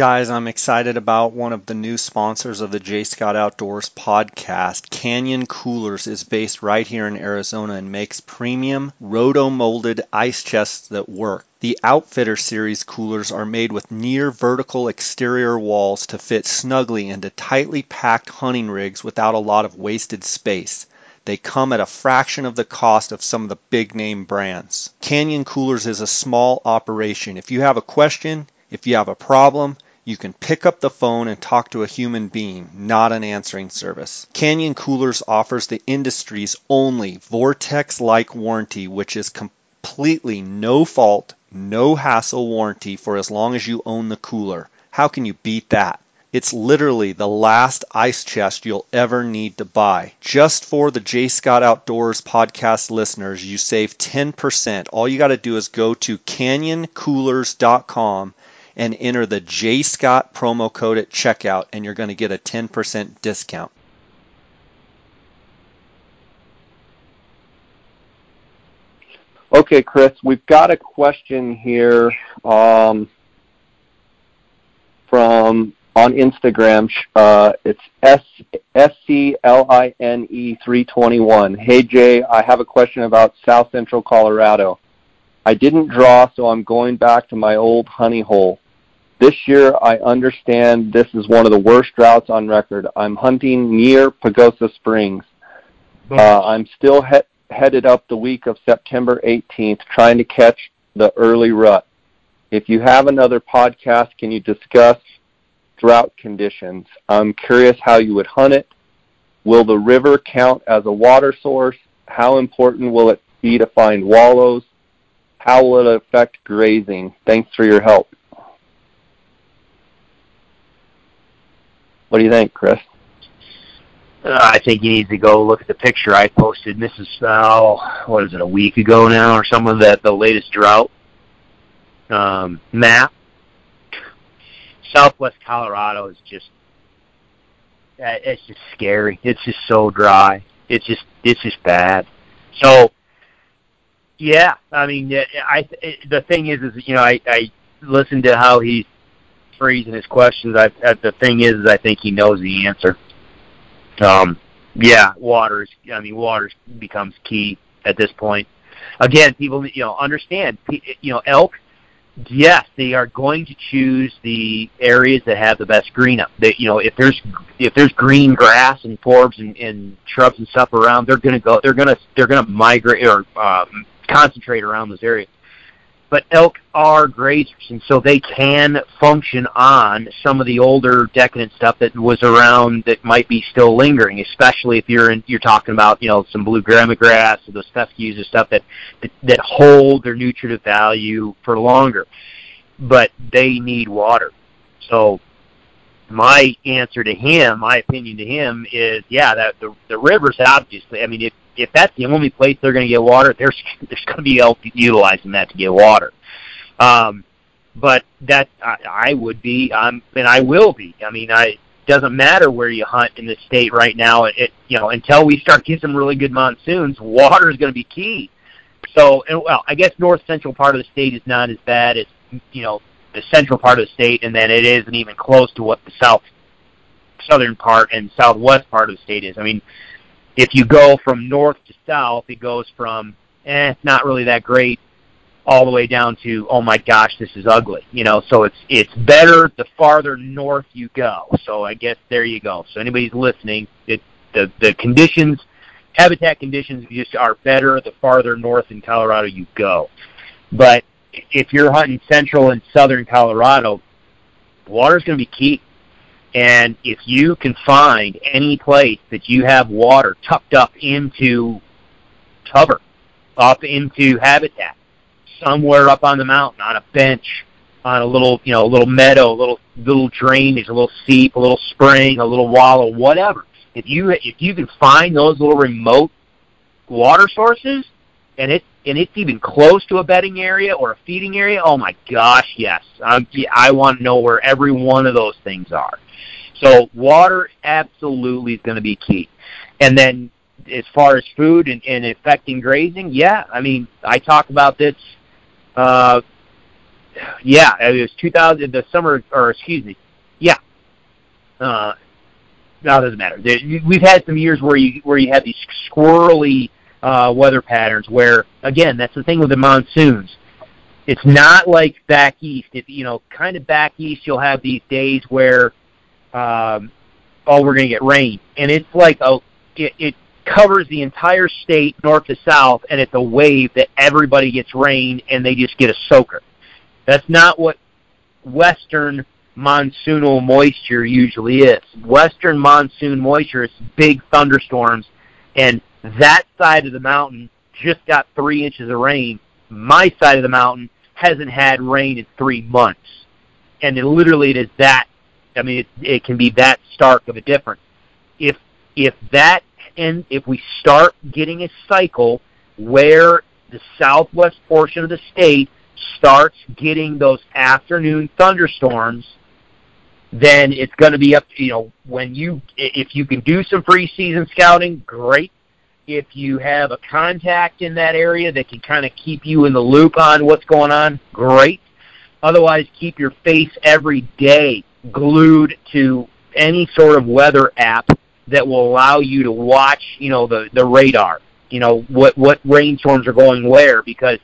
Guys, I'm excited about one of the new sponsors of the J. Scott Outdoors podcast. Canyon Coolers is based right here in Arizona and makes premium roto molded ice chests that work. The Outfitter Series coolers are made with near vertical exterior walls to fit snugly into tightly packed hunting rigs without a lot of wasted space. They come at a fraction of the cost of some of the big name brands. Canyon Coolers is a small operation. If you have a question, If you have a problem, you can pick up the phone and talk to a human being, not an answering service. Canyon Coolers offers the industry's only Vortex like warranty, which is completely no fault, no hassle warranty for as long as you own the cooler. How can you beat that? It's literally the last ice chest you'll ever need to buy. Just for the J Scott Outdoors podcast listeners, you save 10%. All you got to do is go to canyoncoolers.com and enter the J Scott promo code at checkout, and you're going to get a 10% discount. Okay, Chris, we've got a question here um, from on Instagram. Uh, it's S S C L I N E three twenty one. Hey Jay, I have a question about South Central Colorado. I didn't draw, so I'm going back to my old honey hole. This year, I understand this is one of the worst droughts on record. I'm hunting near Pagosa Springs. Uh, I'm still he- headed up the week of September 18th, trying to catch the early rut. If you have another podcast, can you discuss drought conditions? I'm curious how you would hunt it. Will the river count as a water source? How important will it be to find wallows? How will it affect grazing? Thanks for your help. What do you think, Chris? Uh, I think you need to go look at the picture I posted. This is oh, what is it, a week ago now or something? That the latest drought um, map. Southwest Colorado is just uh, it's just scary. It's just so dry. It's just it's just bad. So yeah, I mean, I the thing is, is you know, I I listened to how he's phrasing his questions. I the thing is, is I think he knows the answer. Um, yeah, water. I mean, water becomes key at this point. Again, people, you know, understand. You know, elk. Yes, they are going to choose the areas that have the best green up. You know, if there's if there's green grass and forbs and, and shrubs and stuff around, they're going to go. They're going to they're going to migrate or um, concentrate around those areas but elk are grazers, and so they can function on some of the older decadent stuff that was around that might be still lingering, especially if you're in, you're talking about you know some blue grass or those fescues and stuff that, that that hold their nutritive value for longer, but they need water. So my answer to him, my opinion to him is, yeah, that the the rivers obviously. I mean, if if that's the only place they're going to get water, there's there's going to be elk utilizing that to get water. Um, but that I, I would be, um, and I will be. I mean, I doesn't matter where you hunt in the state right now. It, it you know until we start getting some really good monsoons, water is going to be key. So, and, well, I guess north central part of the state is not as bad as you know the central part of the state, and then it isn't even close to what the south southern part and southwest part of the state is. I mean, if you go from north to south, it goes from eh, not really that great, all the way down to oh my gosh, this is ugly. You know, so it's it's better the farther north you go. So I guess there you go. So anybody's listening, it the the conditions, habitat conditions just are better the farther north in Colorado you go. But if you're hunting central and southern Colorado, water is going to be key. And if you can find any place that you have water tucked up into cover, up into habitat, somewhere up on the mountain, on a bench, on a little, you know, a little meadow, a little little drainage, a little seep, a little spring, a little wallow, whatever. If you if you can find those little remote water sources, and it and it's even close to a bedding area or a feeding area, oh my gosh, yes, um, I want to know where every one of those things are. So water absolutely is going to be key. And then as far as food and, and affecting grazing, yeah, I mean, I talk about this. Uh, yeah, it was 2000, the summer, or excuse me, yeah. Uh, no, it doesn't matter. We've had some years where you where you have these squirrely uh, weather patterns. Where again, that's the thing with the monsoons. It's not like back east. It, you know, kind of back east, you'll have these days where um, oh, we're going to get rain, and it's like a it, it covers the entire state north to south, and it's a wave that everybody gets rain, and they just get a soaker. That's not what western monsoonal moisture usually is. Western monsoon moisture is big thunderstorms, and that side of the mountain just got three inches of rain. My side of the mountain hasn't had rain in three months, and it literally it is that. I mean, it, it can be that stark of a difference. If if that and if we start getting a cycle where the southwest portion of the state starts getting those afternoon thunderstorms, then it's going to be up to, you know, when you, if you can do some preseason scouting, great. If you have a contact in that area that can kind of keep you in the loop on what's going on, great. Otherwise, keep your face every day glued to any sort of weather app that will allow you to watch, you know, the, the radar, you know, what, what rainstorms are going where, because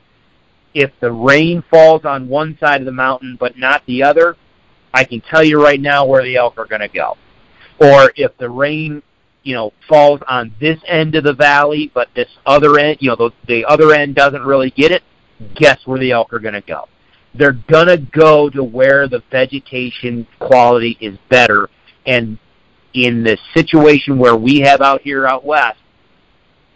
if the rain falls on one side of the mountain but not the other, I can tell you right now where the elk are going to go. Or if the rain, you know, falls on this end of the valley, but this other end, you know, the, the other end doesn't really get it, guess where the elk are going to go. They're going to go to where the vegetation quality is better. And in the situation where we have out here out west,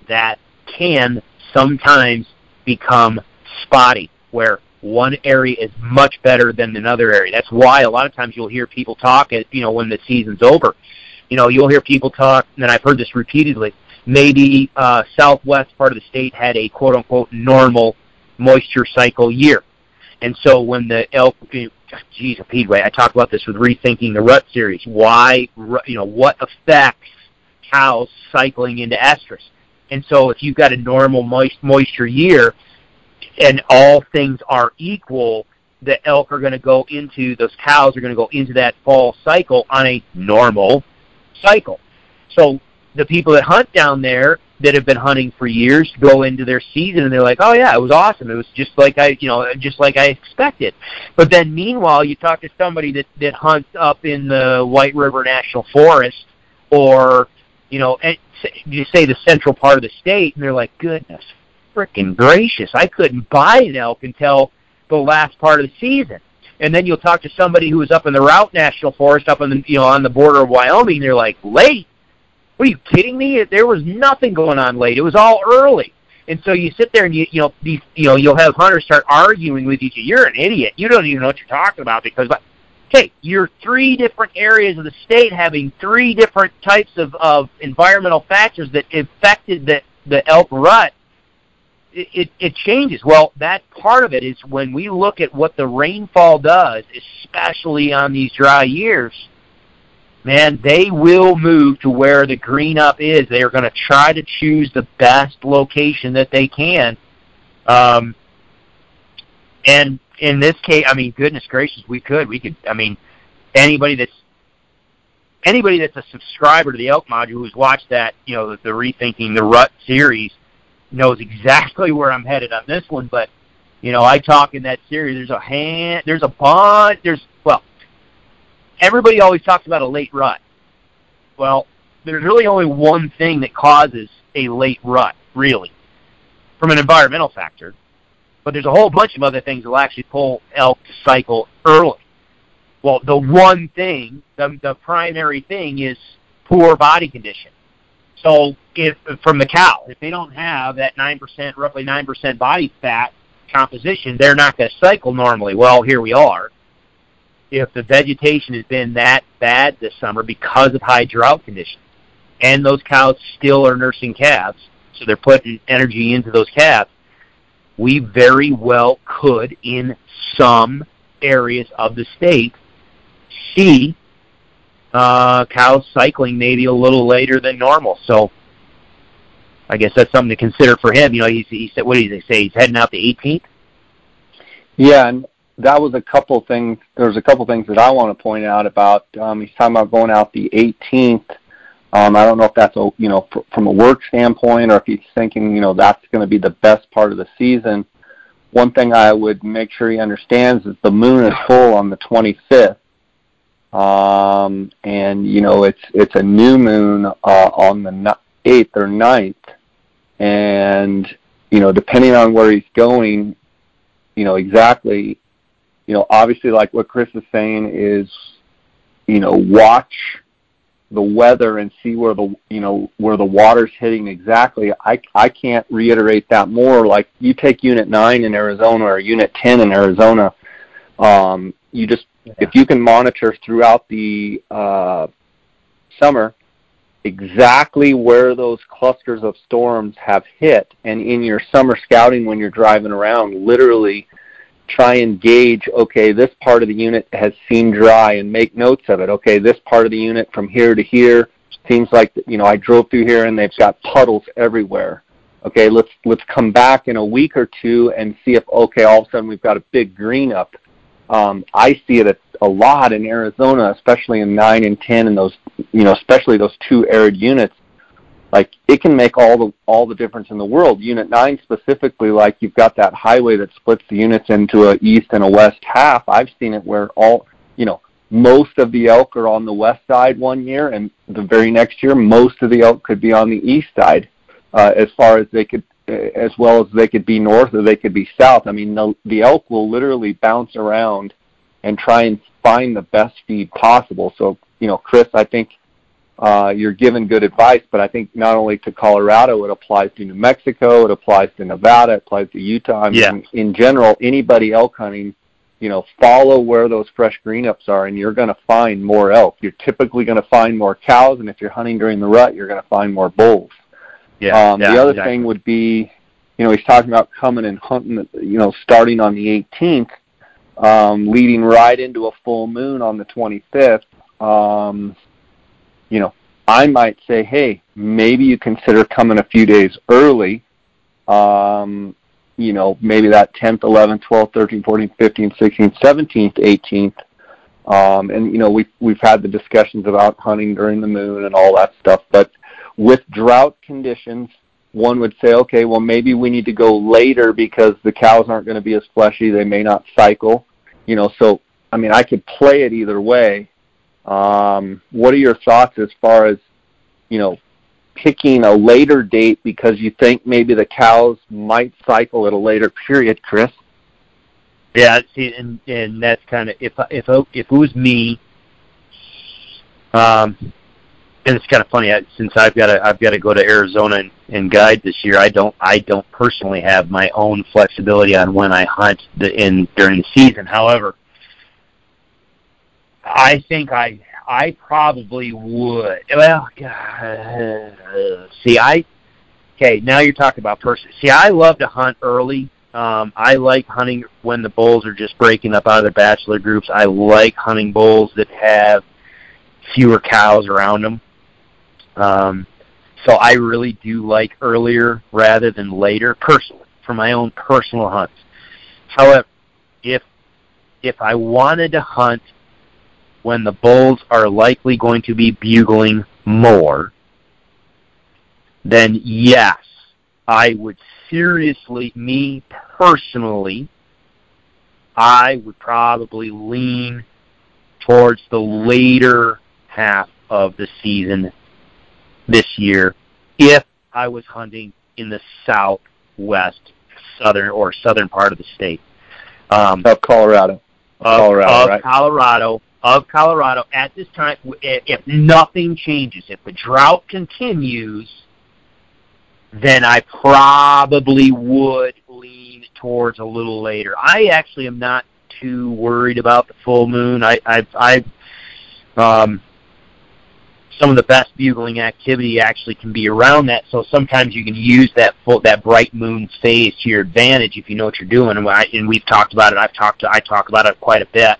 that can sometimes become spotty, where one area is much better than another area. That's why a lot of times you'll hear people talk, you know, when the season's over. You know, you'll hear people talk, and I've heard this repeatedly. Maybe uh, southwest part of the state had a quote unquote normal moisture cycle year, and so when the elk, eh, geez, a Peedway, I talk about this with rethinking the rut series. Why, you know, what affects cows cycling into estrus? And so if you've got a normal moist moisture year, and all things are equal, the elk are going to go into those cows are going to go into that fall cycle on a normal cycle. So the people that hunt down there that have been hunting for years go into their season and they're like, "Oh yeah, it was awesome. It was just like I, you know, just like I expected." But then meanwhile, you talk to somebody that that hunts up in the White River National Forest or, you know, you say the central part of the state and they're like, "Goodness freaking gracious. I couldn't buy an elk until the last part of the season. And then you'll talk to somebody who was up in the Routt National Forest, up on the you know on the border of Wyoming. And they're like, late? Are you kidding me? There was nothing going on late. It was all early. And so you sit there and you you know these you know you'll have hunters start arguing with other. You're an idiot. You don't even know what you're talking about because but okay, you're three different areas of the state having three different types of, of environmental factors that affected the the elk rut it, it changes. Well, that part of it is when we look at what the rainfall does, especially on these dry years, man, they will move to where the green up is. They are going to try to choose the best location that they can. Um, and in this case, I mean, goodness gracious, we could, we could, I mean, anybody that's anybody that's a subscriber to the Elk Module who's watched that, you know, the, the Rethinking the Rut series, knows exactly where I'm headed on this one, but you know, I talk in that series. There's a hand, there's a bunch, there's everybody always talks about a late rut. Well, there's really only one thing that causes a late rut, really, from an environmental factor. But there's a whole bunch of other things that will actually pull elk to cycle early. Well, the one thing, the, the primary thing is poor body condition. So if from the cow, if they don't have that nine percent, roughly nine percent body fat composition, they're not going to cycle normally. Well, here we are. If the vegetation has been that bad this summer because of high drought conditions, and those cows still are nursing calves, so they're putting energy into those calves, we very well could, in some areas of the state, see uh, cows cycling maybe a little later than normal. So I guess that's something to consider for him. You know, he's, he said, what did he say? He's heading out the 18th. Yeah, and that was a couple things. There's a couple things that I want to point out about. Um, he's talking about going out the 18th. Um, I don't know if that's a you know fr- from a work standpoint or if he's thinking you know that's going to be the best part of the season. One thing I would make sure he understands is the moon is full on the 25th, um, and you know it's it's a new moon uh, on the eighth or ninth, and you know depending on where he's going, you know exactly you know, obviously, like what Chris is saying is, you know, watch the weather and see where the you know where the water's hitting exactly. I I can't reiterate that more. Like you take Unit Nine in Arizona or Unit Ten in Arizona, um, you just yeah. if you can monitor throughout the uh, summer exactly where those clusters of storms have hit, and in your summer scouting when you're driving around, literally try and gauge, okay, this part of the unit has seen dry and make notes of it. Okay, this part of the unit from here to here seems like, you know, I drove through here and they've got puddles everywhere. Okay, let's let's come back in a week or two and see if okay, all of a sudden we've got a big green up. Um, I see it a, a lot in Arizona, especially in nine and ten, and those, you know, especially those two arid units like it can make all the all the difference in the world. Unit nine specifically, like you've got that highway that splits the units into a east and a west half. I've seen it where all you know most of the elk are on the west side one year, and the very next year most of the elk could be on the east side, uh, as far as they could, uh, as well as they could be north or they could be south. I mean, the, the elk will literally bounce around and try and find the best feed possible. So you know, Chris, I think uh, you're given good advice, but I think not only to Colorado, it applies to New Mexico, it applies to Nevada, it applies to Utah. I mean, yeah. in general, anybody elk hunting, you know, follow where those fresh green ups are, and you're going to find more elk. You're typically going to find more cows, and if you're hunting during the rut, you're going to find more bulls. Yeah. Um, yeah the other exactly. thing would be, you know, he's talking about coming and hunting, you know, starting on the 18th, um, leading right into a full moon on the 25th. Um, you know, I might say, hey, maybe you consider coming a few days early. Um, you know, maybe that 10th, 11th, 12th, 13th, 14th, 15th, 16th, 17th, 18th. Um, and you know, we've we've had the discussions about hunting during the moon and all that stuff. But with drought conditions, one would say, okay, well maybe we need to go later because the cows aren't going to be as fleshy. They may not cycle. You know, so I mean, I could play it either way. Um, what are your thoughts as far as, you know, picking a later date because you think maybe the cows might cycle at a later period, Chris? Yeah, see, and and that's kind of if if if it was me, um, and it's kind of funny I, since I've got to I've got to go to Arizona and, and guide this year. I don't I don't personally have my own flexibility on when I hunt the, in during the season. However, I think I I probably would. Well, God, see, I okay. Now you're talking about person. See, I love to hunt early. Um, I like hunting when the bulls are just breaking up out of their bachelor groups. I like hunting bulls that have fewer cows around them. Um, so I really do like earlier rather than later, personally, for my own personal hunts. However, if if I wanted to hunt when the bulls are likely going to be bugling more, then yes, I would seriously, me personally, I would probably lean towards the later half of the season this year if I was hunting in the southwest, southern or southern part of the state. Um, of Colorado. Of Colorado, of right? Colorado, of Colorado at this time, if nothing changes, if the drought continues, then I probably would lean towards a little later. I actually am not too worried about the full moon. I, I, I, um, some of the best bugling activity actually can be around that. So sometimes you can use that full, that bright moon phase to your advantage if you know what you're doing. And, I, and we've talked about it. I've talked to, I talk about it quite a bit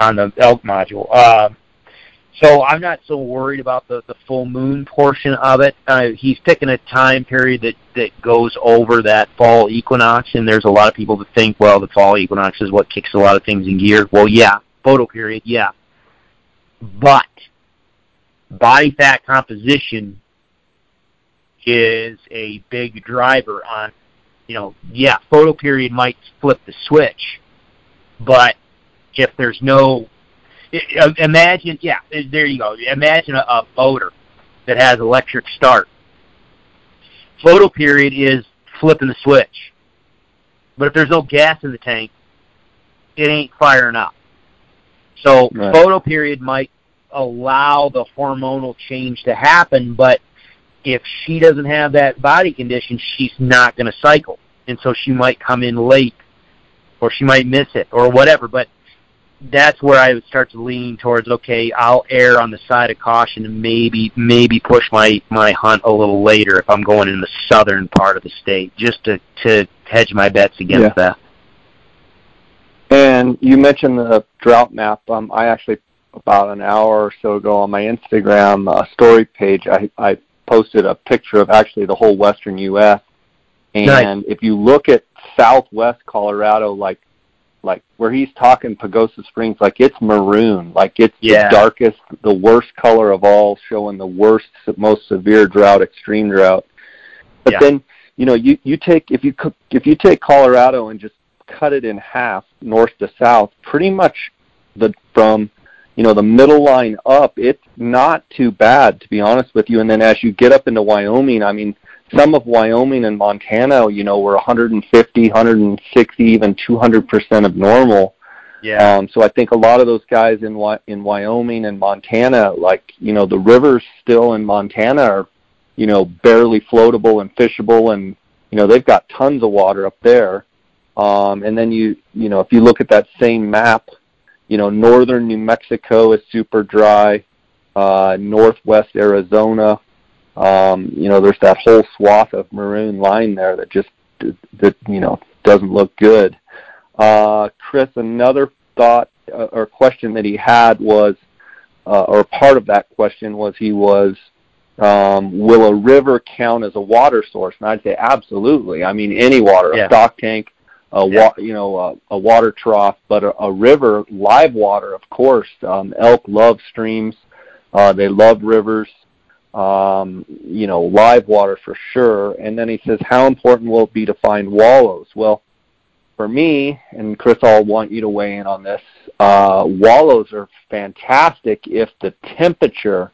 on the elk module. Uh, so I'm not so worried about the, the full moon portion of it. Uh, he's picking a time period that, that goes over that fall equinox, and there's a lot of people that think, well, the fall equinox is what kicks a lot of things in gear. Well, yeah, photo period, yeah. But body fat composition is a big driver on, you know, yeah, photo period might flip the switch, but if there's no imagine yeah there you go imagine a, a motor that has electric start photo period is flipping the switch but if there's no gas in the tank it ain't firing up. So Right. photoperiod might allow the hormonal change to happen, but if she doesn't have that body condition, she's not going to cycle, and so she might come in late, or she might miss it, or whatever. But that's where I would start to lean towards. Okay, I'll err on the side of caution and maybe maybe push my my hunt a little later if I'm going in the southern part of the state, just to to hedge my bets against Yeah. that. And you mentioned the drought map. Um, I actually about an hour or so ago on my Instagram uh, story page, I, I posted a picture of actually the whole western U.S. And Nice. if you look at southwest Colorado, like like where he's talking Pagosa Springs, like it's maroon, like it's Yeah. the darkest, the worst color of all, showing the worst, most severe drought, extreme drought. But Yeah. then you know you you take if you co- if you take Colorado and just cut it in half, north to south, pretty much the from you know the middle line up, it's not too bad to be honest with you. And then as you get up into Wyoming, I mean, some of Wyoming and Montana, you know, were 150, 160, even 200 percent of normal. Yeah. Um, so I think a lot of those guys in Wy- in Wyoming and Montana, like you know, the rivers still in Montana are, you know, barely floatable and fishable, and you know they've got tons of water up there. Um, and then you you know if you look at that same map, you know, northern New Mexico is super dry. Uh, northwest Arizona, um, you know, there's that whole swath of maroon line there that just that you know doesn't look good. Uh, Chris, another thought uh, or question that he had was, uh, or part of that question was, he was, um, will a river count as a water source? And I'd say absolutely. I mean, any water, Yeah. a stock tank, a Yeah. wa- you know, a, a water trough, but a, a river, live water, of course. Um, elk love streams. Uh, they love rivers. Um, you know, live water for sure. And then he says, how important will it be to find wallows? Well, for me, and Chris, I'll want you to weigh in on this. Uh, wallows are fantastic if the temperature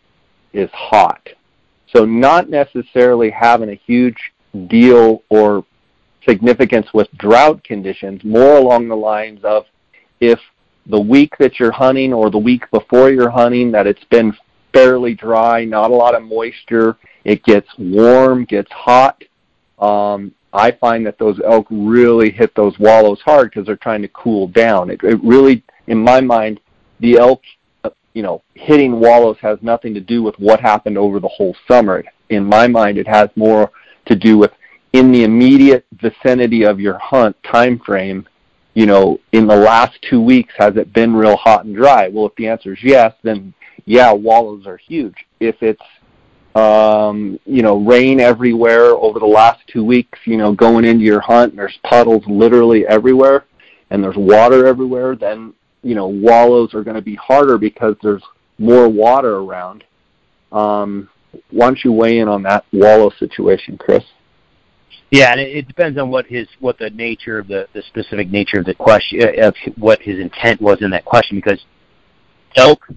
is hot. So not necessarily having a huge deal or significance with drought conditions, more along the lines of if the week that you're hunting or the week before you're hunting that it's been fairly dry, not a lot of moisture, it gets warm, gets hot. Um, I find that those elk really hit those wallows hard because they're trying to cool down. It, it really, in my mind, the elk, uh, you know, hitting wallows has nothing to do with what happened over the whole summer. In my mind, it has more to do with in the immediate vicinity of your hunt time frame. You know, in the last two weeks, has it been real hot and dry? Well, if the answer is yes, then yeah, wallows are huge. If it's um, you know, rain everywhere over the last two weeks, you know, going into your hunt and there's puddles literally everywhere and there's water everywhere, then, you know, wallows are going to be harder because there's more water around. Um, why don't you weigh in on that wallow situation, Chris? Yeah, and it, it depends on what his what the nature of the the specific nature of the question uh, of what his intent was in that question because elk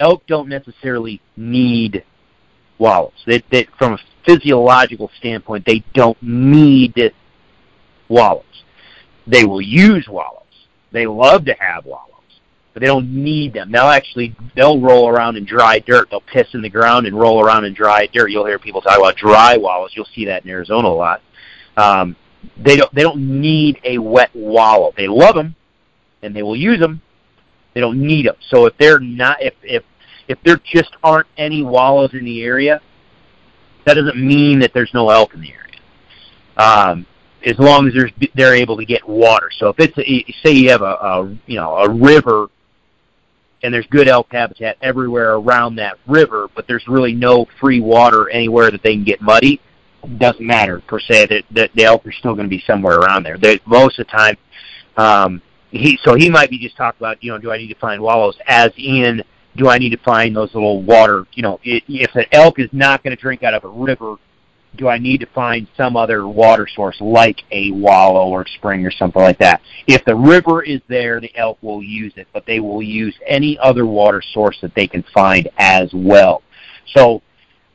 elk don't necessarily need wallows. They, they from a physiological standpoint, they don't need wallows. They will use wallows. They love to have wallows, but they don't need them. They'll actually they'll roll around in dry dirt. They'll piss in the ground and roll around in dry dirt. You'll hear people talk about dry wallows. You'll see that in Arizona a lot. Um, they don't they don't need a wet wallow. They love them, and they will use them. They don't need them. So if they're not if if if there just aren't any wallows in the area, that doesn't mean that there's no elk in the area. Um, as long as there's they're able to get water. So if it's a, say you have a, a you know a river and there's good elk habitat everywhere around that river, but there's really no free water anywhere that they can get muddy, doesn't matter per se. That, that the elk are still going to be somewhere around there. They, most of the time, um, he so he might be just talking about you know do I need to find wallows as in do I need to find those little water you know if an elk is not going to drink out of a river do I need to find some other water source like a wallow or spring or something like that? If the river is there, the elk will use it, but they will use any other water source that they can find as well. So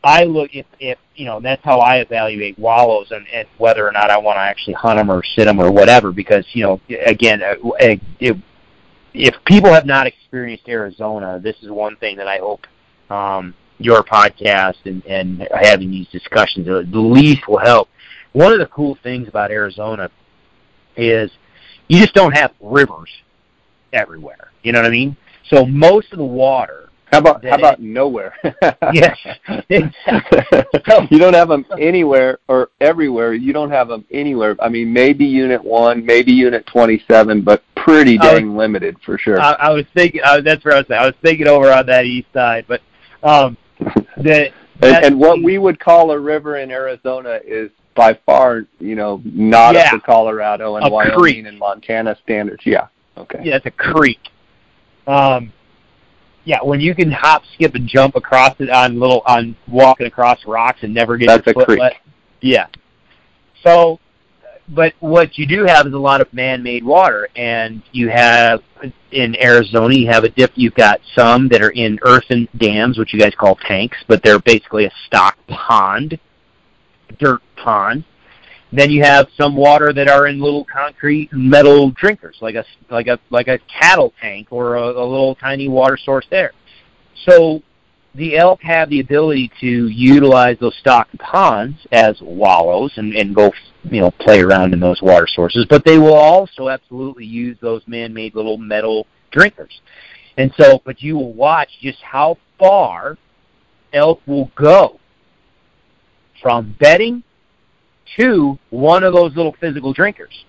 I look if if you know that's how I evaluate wallows and, and whether or not I want to actually hunt them or sit them or whatever. Because you know, again, uh, uh, if, people have not experienced Arizona, this is one thing that I hope um, your podcast and and having these discussions at least will help. One of the cool things about Arizona is you just don't have rivers everywhere. You know what I mean? So most of the water how about how about nowhere? yes, you don't have them anywhere or everywhere. You don't have them anywhere. I mean, maybe Unit One, maybe Unit Twenty Seven, but pretty dang was, limited for sure. I, I was thinking uh, that's where I was. I was thinking over on that east side, but um, the and, and what we would call a river in Arizona is by far, you know, not yeah, up to Colorado and Wyoming creek. and Montana standards. Yeah. Okay. Yeah, it's a creek. Um, yeah, when you can hop, skip, and jump across it on little on walking across rocks and never get That's your foot creek. wet. Yeah. So, but what you do have is a lot of man-made water, and you have in Arizona you have a dip. You've got some that are in earthen dams, which you guys call tanks, but they're basically a stock pond, dirt pond. Then you have some water that are in little concrete metal drinkers, like a like a like a cattle tank or a, a little tiny water source there. So the elk have the ability to utilize those stock ponds as wallows and, and go you know play around in those water sources, but they will also absolutely use those man-made little metal drinkers. And so, but you will watch just how far elk will go from bedding to one of those little physical drinkers.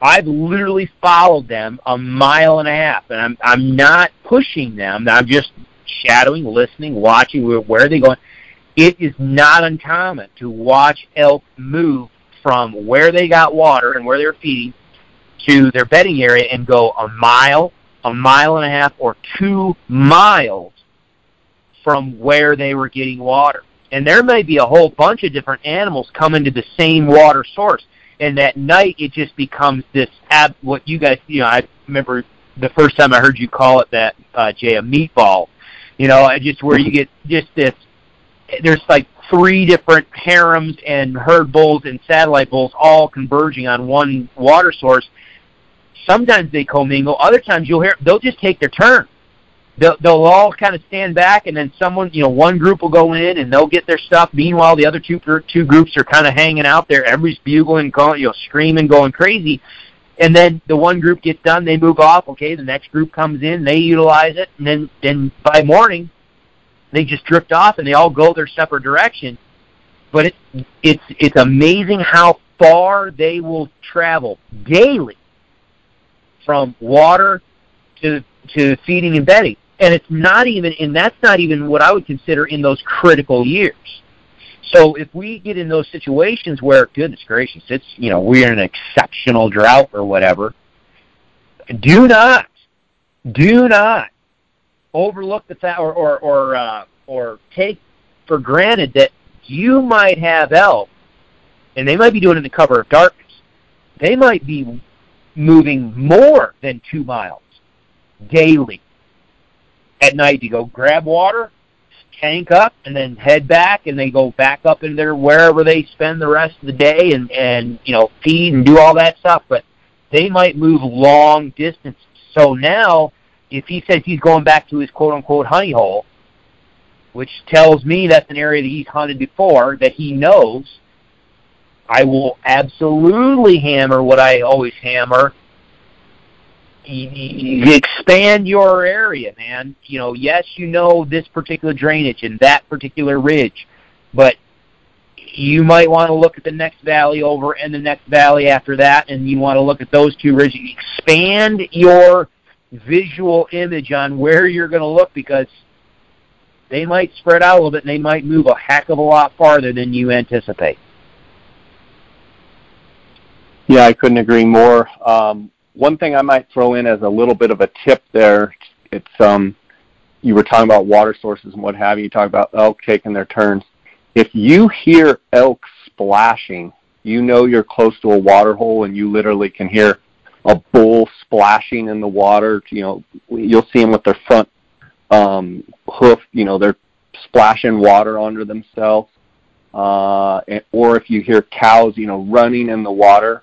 I've literally followed them a mile and a half, and I'm I'm not pushing them. I'm just shadowing, listening, watching where, where are they going. It is not uncommon to watch elk move from where they got water and where they're feeding to their bedding area and go a mile, a mile and a half, or two miles from where they were getting water and there may be a whole bunch of different animals coming to the same water source. And that night, it just becomes this ab. What you guys, you know, I remember the first time I heard you call it that, uh, Jay, a meatball. You know, just where you get just this. There's like three different harems and herd bulls and satellite bulls all converging on one water source. Sometimes they commingle. Other times you'll hear they'll just take their turn they'll, they'll all kind of stand back, and then someone, you know, one group will go in and they'll get their stuff. Meanwhile, the other two two groups are kind of hanging out there. Everybody's bugling, going, you know, screaming, going crazy. And then the one group gets done, they move off. Okay, the next group comes in, they utilize it, and then then by morning, they just drift off and they all go their separate direction. But it's it's it's amazing how far they will travel daily from water to to feeding and bedding and it's not even and that's not even what I would consider in those critical years. So if we get in those situations where goodness gracious, it's you know, we're in an exceptional drought or whatever, do not do not overlook the fact or or or, uh, or take for granted that you might have elk and they might be doing it in the cover of darkness. They might be moving more than two miles daily at night to go grab water, tank up, and then head back, and they go back up in there wherever they spend the rest of the day, and and you know feed and do all that stuff. But they might move long distances. So now, if he says he's going back to his quote unquote honey hole, which tells me that's an area that he's hunted before, that he knows, I will absolutely hammer what I always hammer you expand your area, man. You know, yes, you know this particular drainage and that particular ridge, but you might want to look at the next valley over and the next valley after that, and you want to look at those two ridges. Expand your visual image on where you're going to look because they might spread out a little bit and they might move a heck of a lot farther than you anticipate. Yeah, I couldn't agree more. Um, one thing I might throw in as a little bit of a tip there, it's um, you were talking about water sources and what have you. You talk about elk taking their turns. If you hear elk splashing, you know you're close to a water hole, and you literally can hear a bull splashing in the water. You know, you'll see them with their front um, hoof. You know, they're splashing water under themselves, uh, or if you hear cows, you know, running in the water,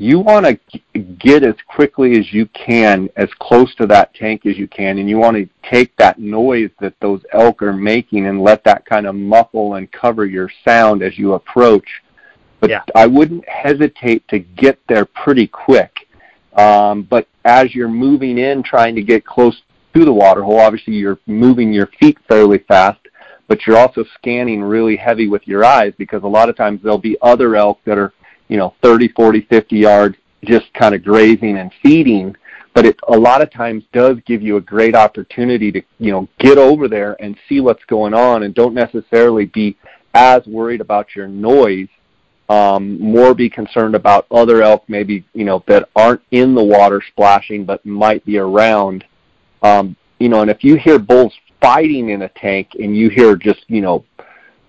you want to get as quickly as you can, as close to that tank as you can, and you want to take that noise that those elk are making and let that kind of muffle and cover your sound as you approach. But yeah. I wouldn't hesitate to get there pretty quick. Um, but as you're moving in, trying to get close to the water hole, obviously you're moving your feet fairly fast, but you're also scanning really heavy with your eyes because a lot of times there'll be other elk that are you know, 30, 40, 50 yards just kind of grazing and feeding. But it a lot of times does give you a great opportunity to, you know, get over there and see what's going on and don't necessarily be as worried about your noise. Um, more be concerned about other elk maybe, you know, that aren't in the water splashing but might be around. Um, you know, and if you hear bulls fighting in a tank and you hear just, you know,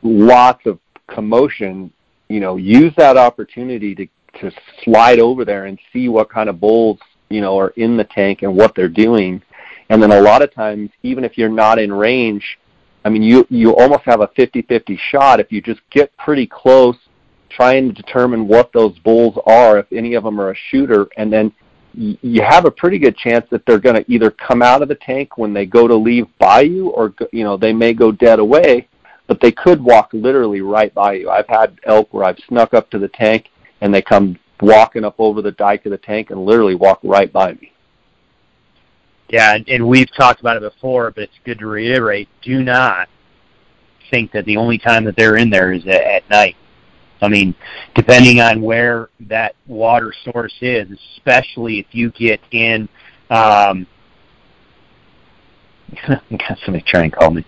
lots of commotion, you know, use that opportunity to to slide over there and see what kind of bulls, you know, are in the tank and what they're doing. And then a lot of times, even if you're not in range, I mean, you you almost have a 50-50 shot if you just get pretty close, trying to determine what those bulls are, if any of them are a shooter, and then you have a pretty good chance that they're going to either come out of the tank when they go to leave by you, or you know they may go dead away, but they could walk literally right by you. I've had elk where I've snuck up to the tank and they come walking up over the dike of the tank and literally walk right by me. Yeah, and, and we've talked about it before, but it's good to reiterate: do not think that the only time that they're in there is at, at night. I mean, depending on where that water source is, especially if you get in um, got somebody trying to call me.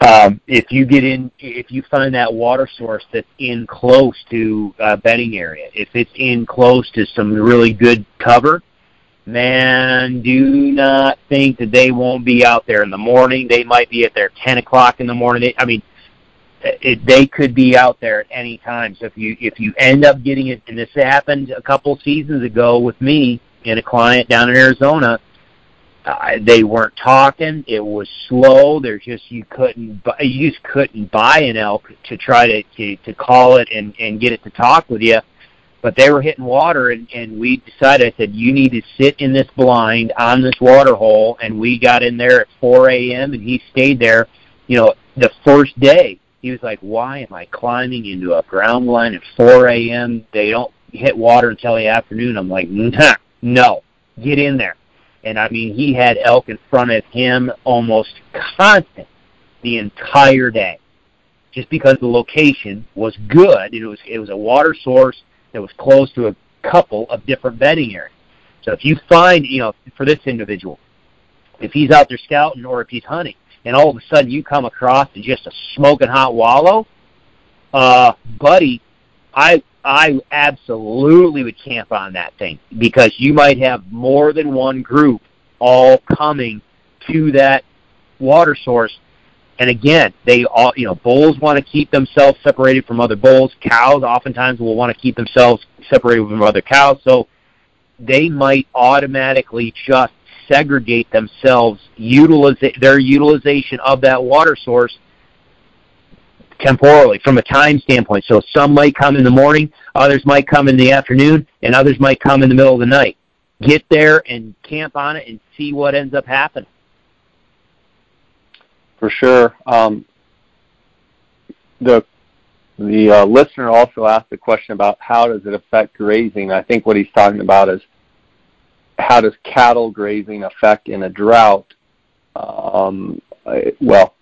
Um, if you get in, if you find that water source that's in close to a bedding area, if it's in close to some really good cover, man, do not think that they won't be out there in the morning. They might be at there 10 o'clock in the morning. I mean, it, they could be out there at any time. So if you if you end up getting it, and this happened a couple seasons ago with me and a client down in Arizona uh, they weren't talking. It was slow. There's just you couldn't buy, you just couldn't buy an elk to try to, to to call it and and get it to talk with you. But they were hitting water, and and we decided. I said you need to sit in this blind on this water hole, and we got in there at 4 a.m. and he stayed there. You know, the first day he was like, "Why am I climbing into a ground blind at 4 a.m.? They don't hit water until the afternoon." I'm like, nah, "No, get in there." And I mean, he had elk in front of him almost constant the entire day, just because the location was good. It was it was a water source that was close to a couple of different bedding areas. So if you find, you know, for this individual, if he's out there scouting or if he's hunting, and all of a sudden you come across just a smoking hot wallow, uh, buddy, I I absolutely would camp on that thing because you might have more than one group all coming to that water source. And again, they all, you know, bulls want to keep themselves separated from other bulls. Cows oftentimes will want to keep themselves separated from other cows. So they might automatically just segregate themselves, utilize their utilization of that water source temporally from a time standpoint. So some might come in the morning, others might come in the afternoon, and others might come in the middle of the night. Get there and camp on it and see what ends up happening. For sure. Um, the the uh, listener also asked a question about how does it affect grazing. I think what he's talking about is how does cattle grazing affect in a drought? Um, well,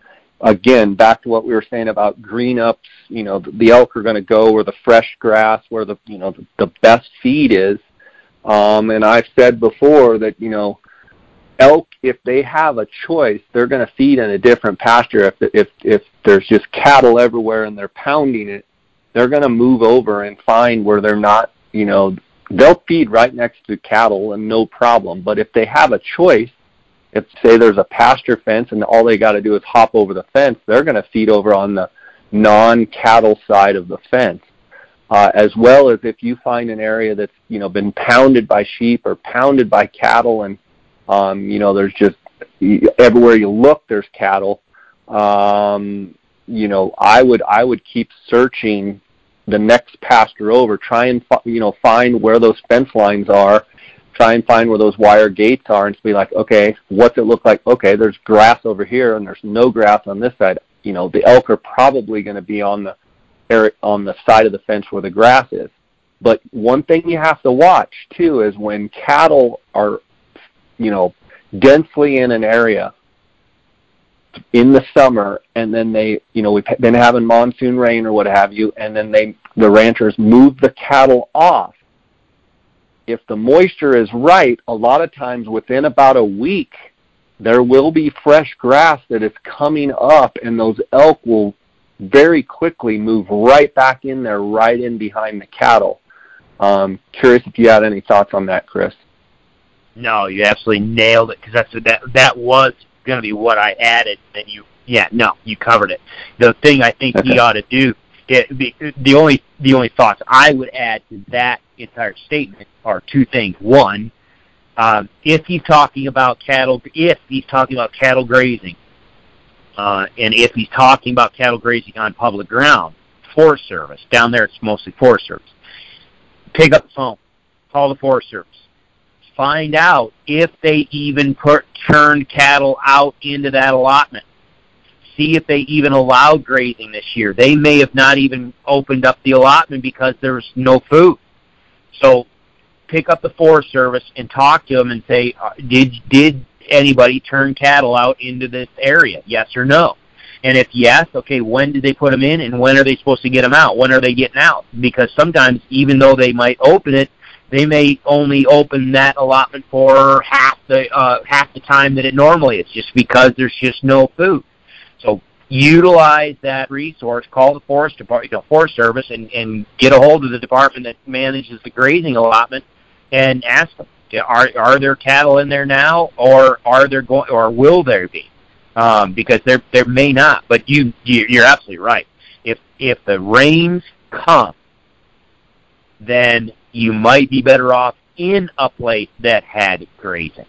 again, back to what we were saying about green ups, you know, the elk are going to go where the fresh grass, where the, you know, the, the best feed is. Um, and I've said before that, you know, elk, if they have a choice, they're going to feed in a different pasture. If, if, if there's just cattle everywhere and they're pounding it, they're going to move over and find where they're not, you know, they'll feed right next to cattle and no problem. But if they have a choice, if say there's a pasture fence and all they got to do is hop over the fence, they're going to feed over on the non-cattle side of the fence. Uh, as well as if you find an area that's you know been pounded by sheep or pounded by cattle, and um, you know there's just everywhere you look there's cattle. um, you know, I would I would keep searching the next pasture over. Try and you know find where those fence lines are. Try and find where those wire gates are, and be like, okay, what's it look like? Okay, there's grass over here, and there's no grass on this side. You know, the elk are probably going to be on the on the side of the fence where the grass is. But one thing you have to watch too is when cattle are, you know, densely in an area in the summer and then they you know we've been having monsoon rain or what have you and then they the ranchers move the cattle off if the moisture is right a lot of times within about a week there will be fresh grass that is coming up and those elk will very quickly move right back in there right in behind the cattle um curious if you had any thoughts on that chris no you absolutely nailed it because that's that that was going to be what I added. And you, yeah, no, you covered it. The thing I think okay. he ought to do, it, the, the only the only thoughts I would add to that entire statement are two things. One, um, if he's talking about cattle, if he's talking about cattle grazing, uh, and if he's talking about cattle grazing on public ground, Forest Service down there, it's mostly Forest Service. Pick up the phone, call the Forest Service find out if they even put turned cattle out into that allotment. See if they even allowed grazing this year. They may have not even opened up the allotment because there's no food. So pick up the Forest Service and talk to them and say, uh, did did anybody turn cattle out into this area? Yes or no? And if yes, okay, when did they put them in, and when are they supposed to get them out? When are they getting out? Because sometimes, even though they might open it, they may only open that allotment for half the uh, half the time that it normally is, just because there's just no food. So utilize that resource. Call the forest department, you know, Forest Service, and and get a hold of the department that manages the grazing allotment, and ask them: Are are there cattle in there now, or are there going, or will there be? Um, because there there may not. But you, you you're absolutely right. If if the rains come, then you might be better off in a place that had grazing.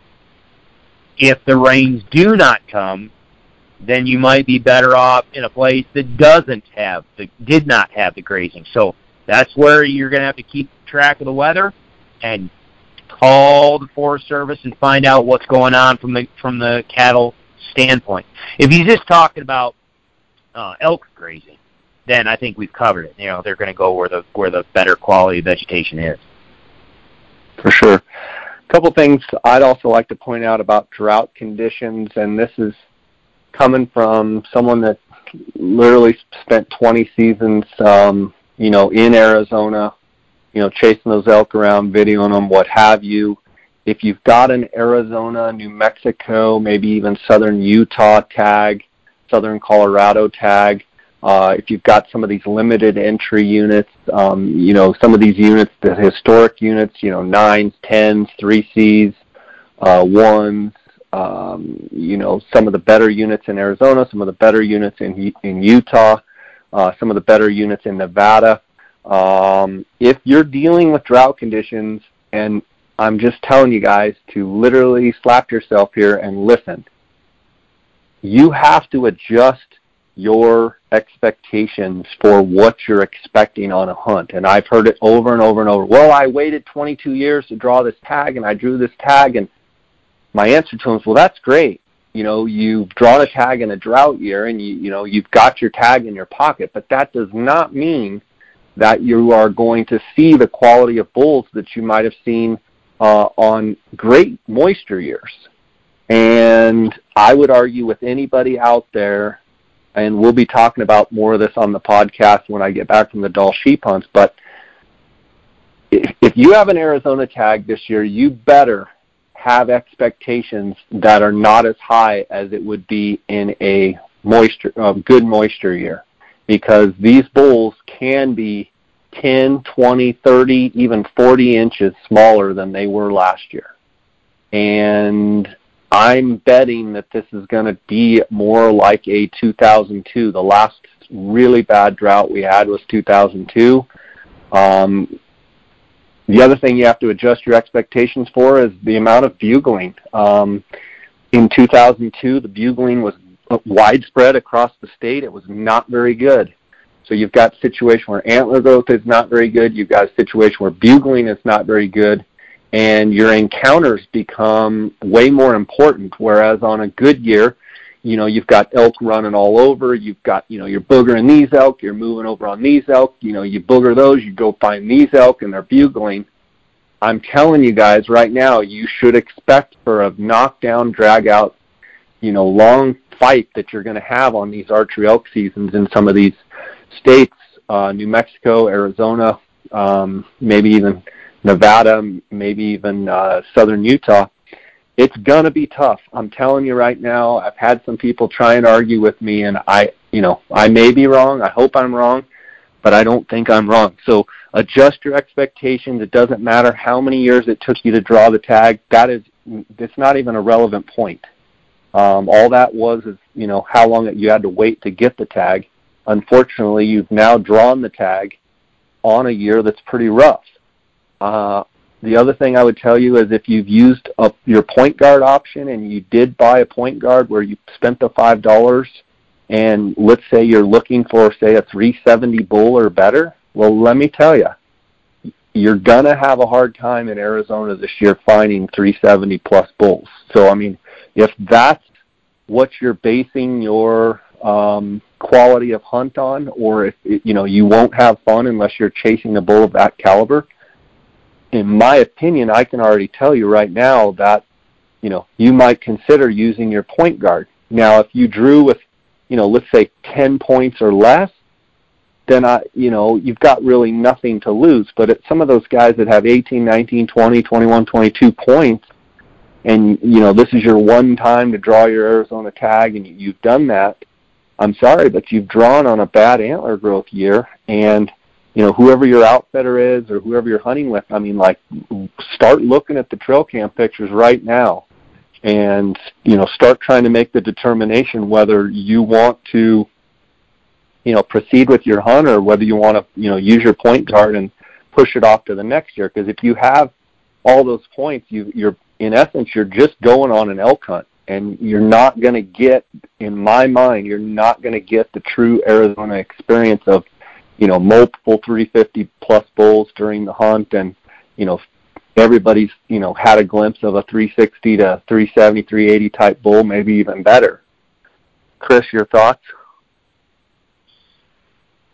If the rains do not come, then you might be better off in a place that doesn't have the did not have the grazing. So that's where you're going to have to keep track of the weather and call the Forest Service and find out what's going on from the from the cattle standpoint. If you're just talking about uh, elk grazing, then I think we've covered it. You know, they're going to go where the where the better quality vegetation is. For sure. A couple things I'd also like to point out about drought conditions, and this is coming from someone that literally spent 20 seasons, um, you know, in Arizona, you know, chasing those elk around, videoing them, what have you. If you've got an Arizona, New Mexico, maybe even southern Utah tag, southern Colorado tag, uh, if you've got some of these limited entry units, um, you know, some of these units, the historic units, you know, nines, tens, three Cs, uh, ones, um, you know, some of the better units in Arizona, some of the better units in in Utah, uh, some of the better units in Nevada. Um, if you're dealing with drought conditions, and I'm just telling you guys to literally slap yourself here and listen, you have to adjust your expectations for what you're expecting on a hunt. And I've heard it over and over and over. Well, I waited 22 years to draw this tag and I drew this tag and my answer to him is, well, that's great. You know, you've drawn a tag in a drought year and you, you know, you've got your tag in your pocket, but that does not mean that you are going to see the quality of bulls that you might have seen uh, on great moisture years. And I would argue with anybody out there and we'll be talking about more of this on the podcast when I get back from the Dall sheep hunts. But if you have an Arizona tag this year, you better have expectations that are not as high as it would be in a moisture, um, good moisture year, because these bulls can be 10, 20, 30, even 40 inches smaller than they were last year. And I'm betting that this is going to be more like a 2002. The last really bad drought we had was 2002. Um, the other thing you have to adjust your expectations for is the amount of bugling. Um, in 2002, the bugling was widespread across the state. It was not very good. So you've got a situation where antler growth is not very good. You've got a situation where bugling is not very good. And your encounters become way more important. Whereas on a good year, you know, you've got elk running all over. You've got, you know, you're boogering these elk. You're moving over on these elk. You know, you booger those. You go find these elk and they're bugling. I'm telling you guys right now, you should expect for a knockdown, drag out, you know, long fight that you're going to have on these archery elk seasons in some of these states, uh, New Mexico, Arizona, um, maybe even Nevada, maybe even uh, southern Utah. It's going to be tough. I'm telling you right now. I've had some people try and argue with me, and I, you know, I may be wrong. I hope I'm wrong, but I don't think I'm wrong. So adjust your expectations. It doesn't matter how many years it took you to draw the tag. That is, it's not even a relevant point. Um, all that was is, you know, how long you had to wait to get the tag. Unfortunately, you've now drawn the tag on a year that's pretty rough. Uh, the other thing I would tell you is if you've used your point guard option and you did buy a point guard where you spent the five dollars, and let's say you're looking for say a 370 bull or better, well, let me tell you, you're gonna have a hard time in Arizona this year finding 370 plus bulls. So I mean, if that's what you're basing your um, quality of hunt on, or if you know you won't have fun unless you're chasing a bull of that caliber, in my opinion, I can already tell you right now that you know you might consider using your point guard. Now, if you drew with you know let's say 10 points or less, then I, you know, you've got really nothing to lose. But at some of those guys that have 18, 19, 20, 21, 22 points, and you know this is your one time to draw your Arizona tag, and you've done that. I'm sorry, but you've drawn on a bad antler growth year, and you know whoever your outfitter is or whoever you're hunting with. I mean, like start looking at the trail cam pictures right now, and you know start trying to make the determination whether you want to you know proceed with your hunt or whether you want to you know use your point guard and push it off to the next year because if you have all those points you you're in essence you're just going on an elk hunt and you're not going to get in my mind you're not going to get the true Arizona experience of you know multiple 350 plus bulls during the hunt and you know everybody's you know had a glimpse of a 360 to 370 380 type bull maybe even better chris your thoughts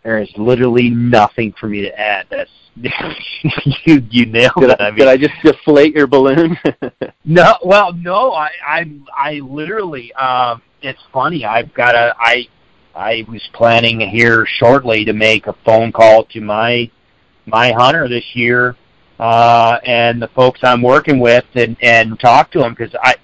there is literally nothing for me to add. That's you you nailed did it. I, I mean, did I just deflate your balloon? no, well, no. I I I literally. Um, it's funny. I've got a. I I was planning here shortly to make a phone call to my my hunter this year, uh, and the folks I'm working with, and and talk to them because I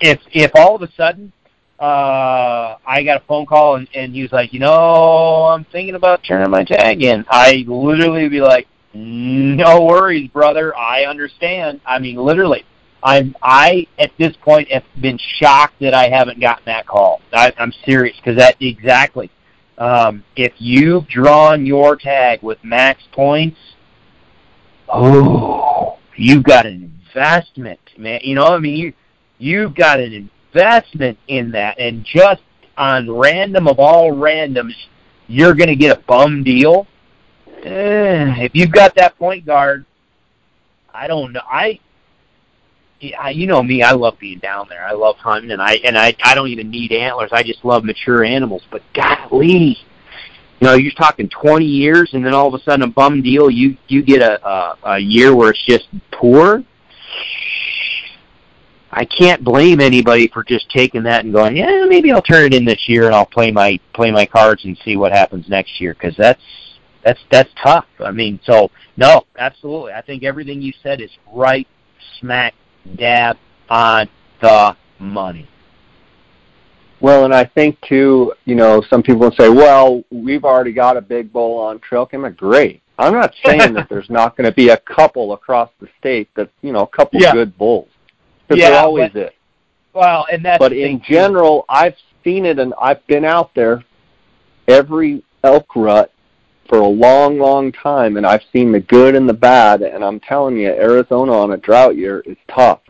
if if all of a sudden uh, I got a phone call and, and he was like, you know, I'm thinking about turning my tag in. I literally be like, no worries, brother. I understand. I mean, literally, I'm I at this point have been shocked that I haven't gotten that call. I, I'm serious because that exactly. Um, if you've drawn your tag with max points, oh, you've got an investment, man. You know, what I mean, you you've got an investment in that, and just on random of all randoms, you're going to get a bum deal. Eh, if you've got that point guard, I don't know. I, I, you know me, I love being down there. I love hunting, and I and I I don't even need antlers. I just love mature animals. But golly, you know, you're talking 20 years, and then all of a sudden a bum deal. You you get a a, a year where it's just poor. I can't blame anybody for just taking that and going, yeah, maybe I'll turn it in this year and I'll play my play my cards and see what happens next year because that's that's that's tough. I mean, so no, absolutely. I think everything you said is right smack dab on the money. Well, and I think too, you know, some people will say, "Well, we've already got a big bull on trail cam." Great. I'm not saying that there's not going to be a couple across the state that you know, a couple Yeah. good bulls. Because Yeah, there always but- is. Well, and that's But in thing, too. general, I've seen it, and I've been out there every elk rut for a long, long time, and I've seen the good and the bad. And I'm telling you, Arizona on a drought year is tough.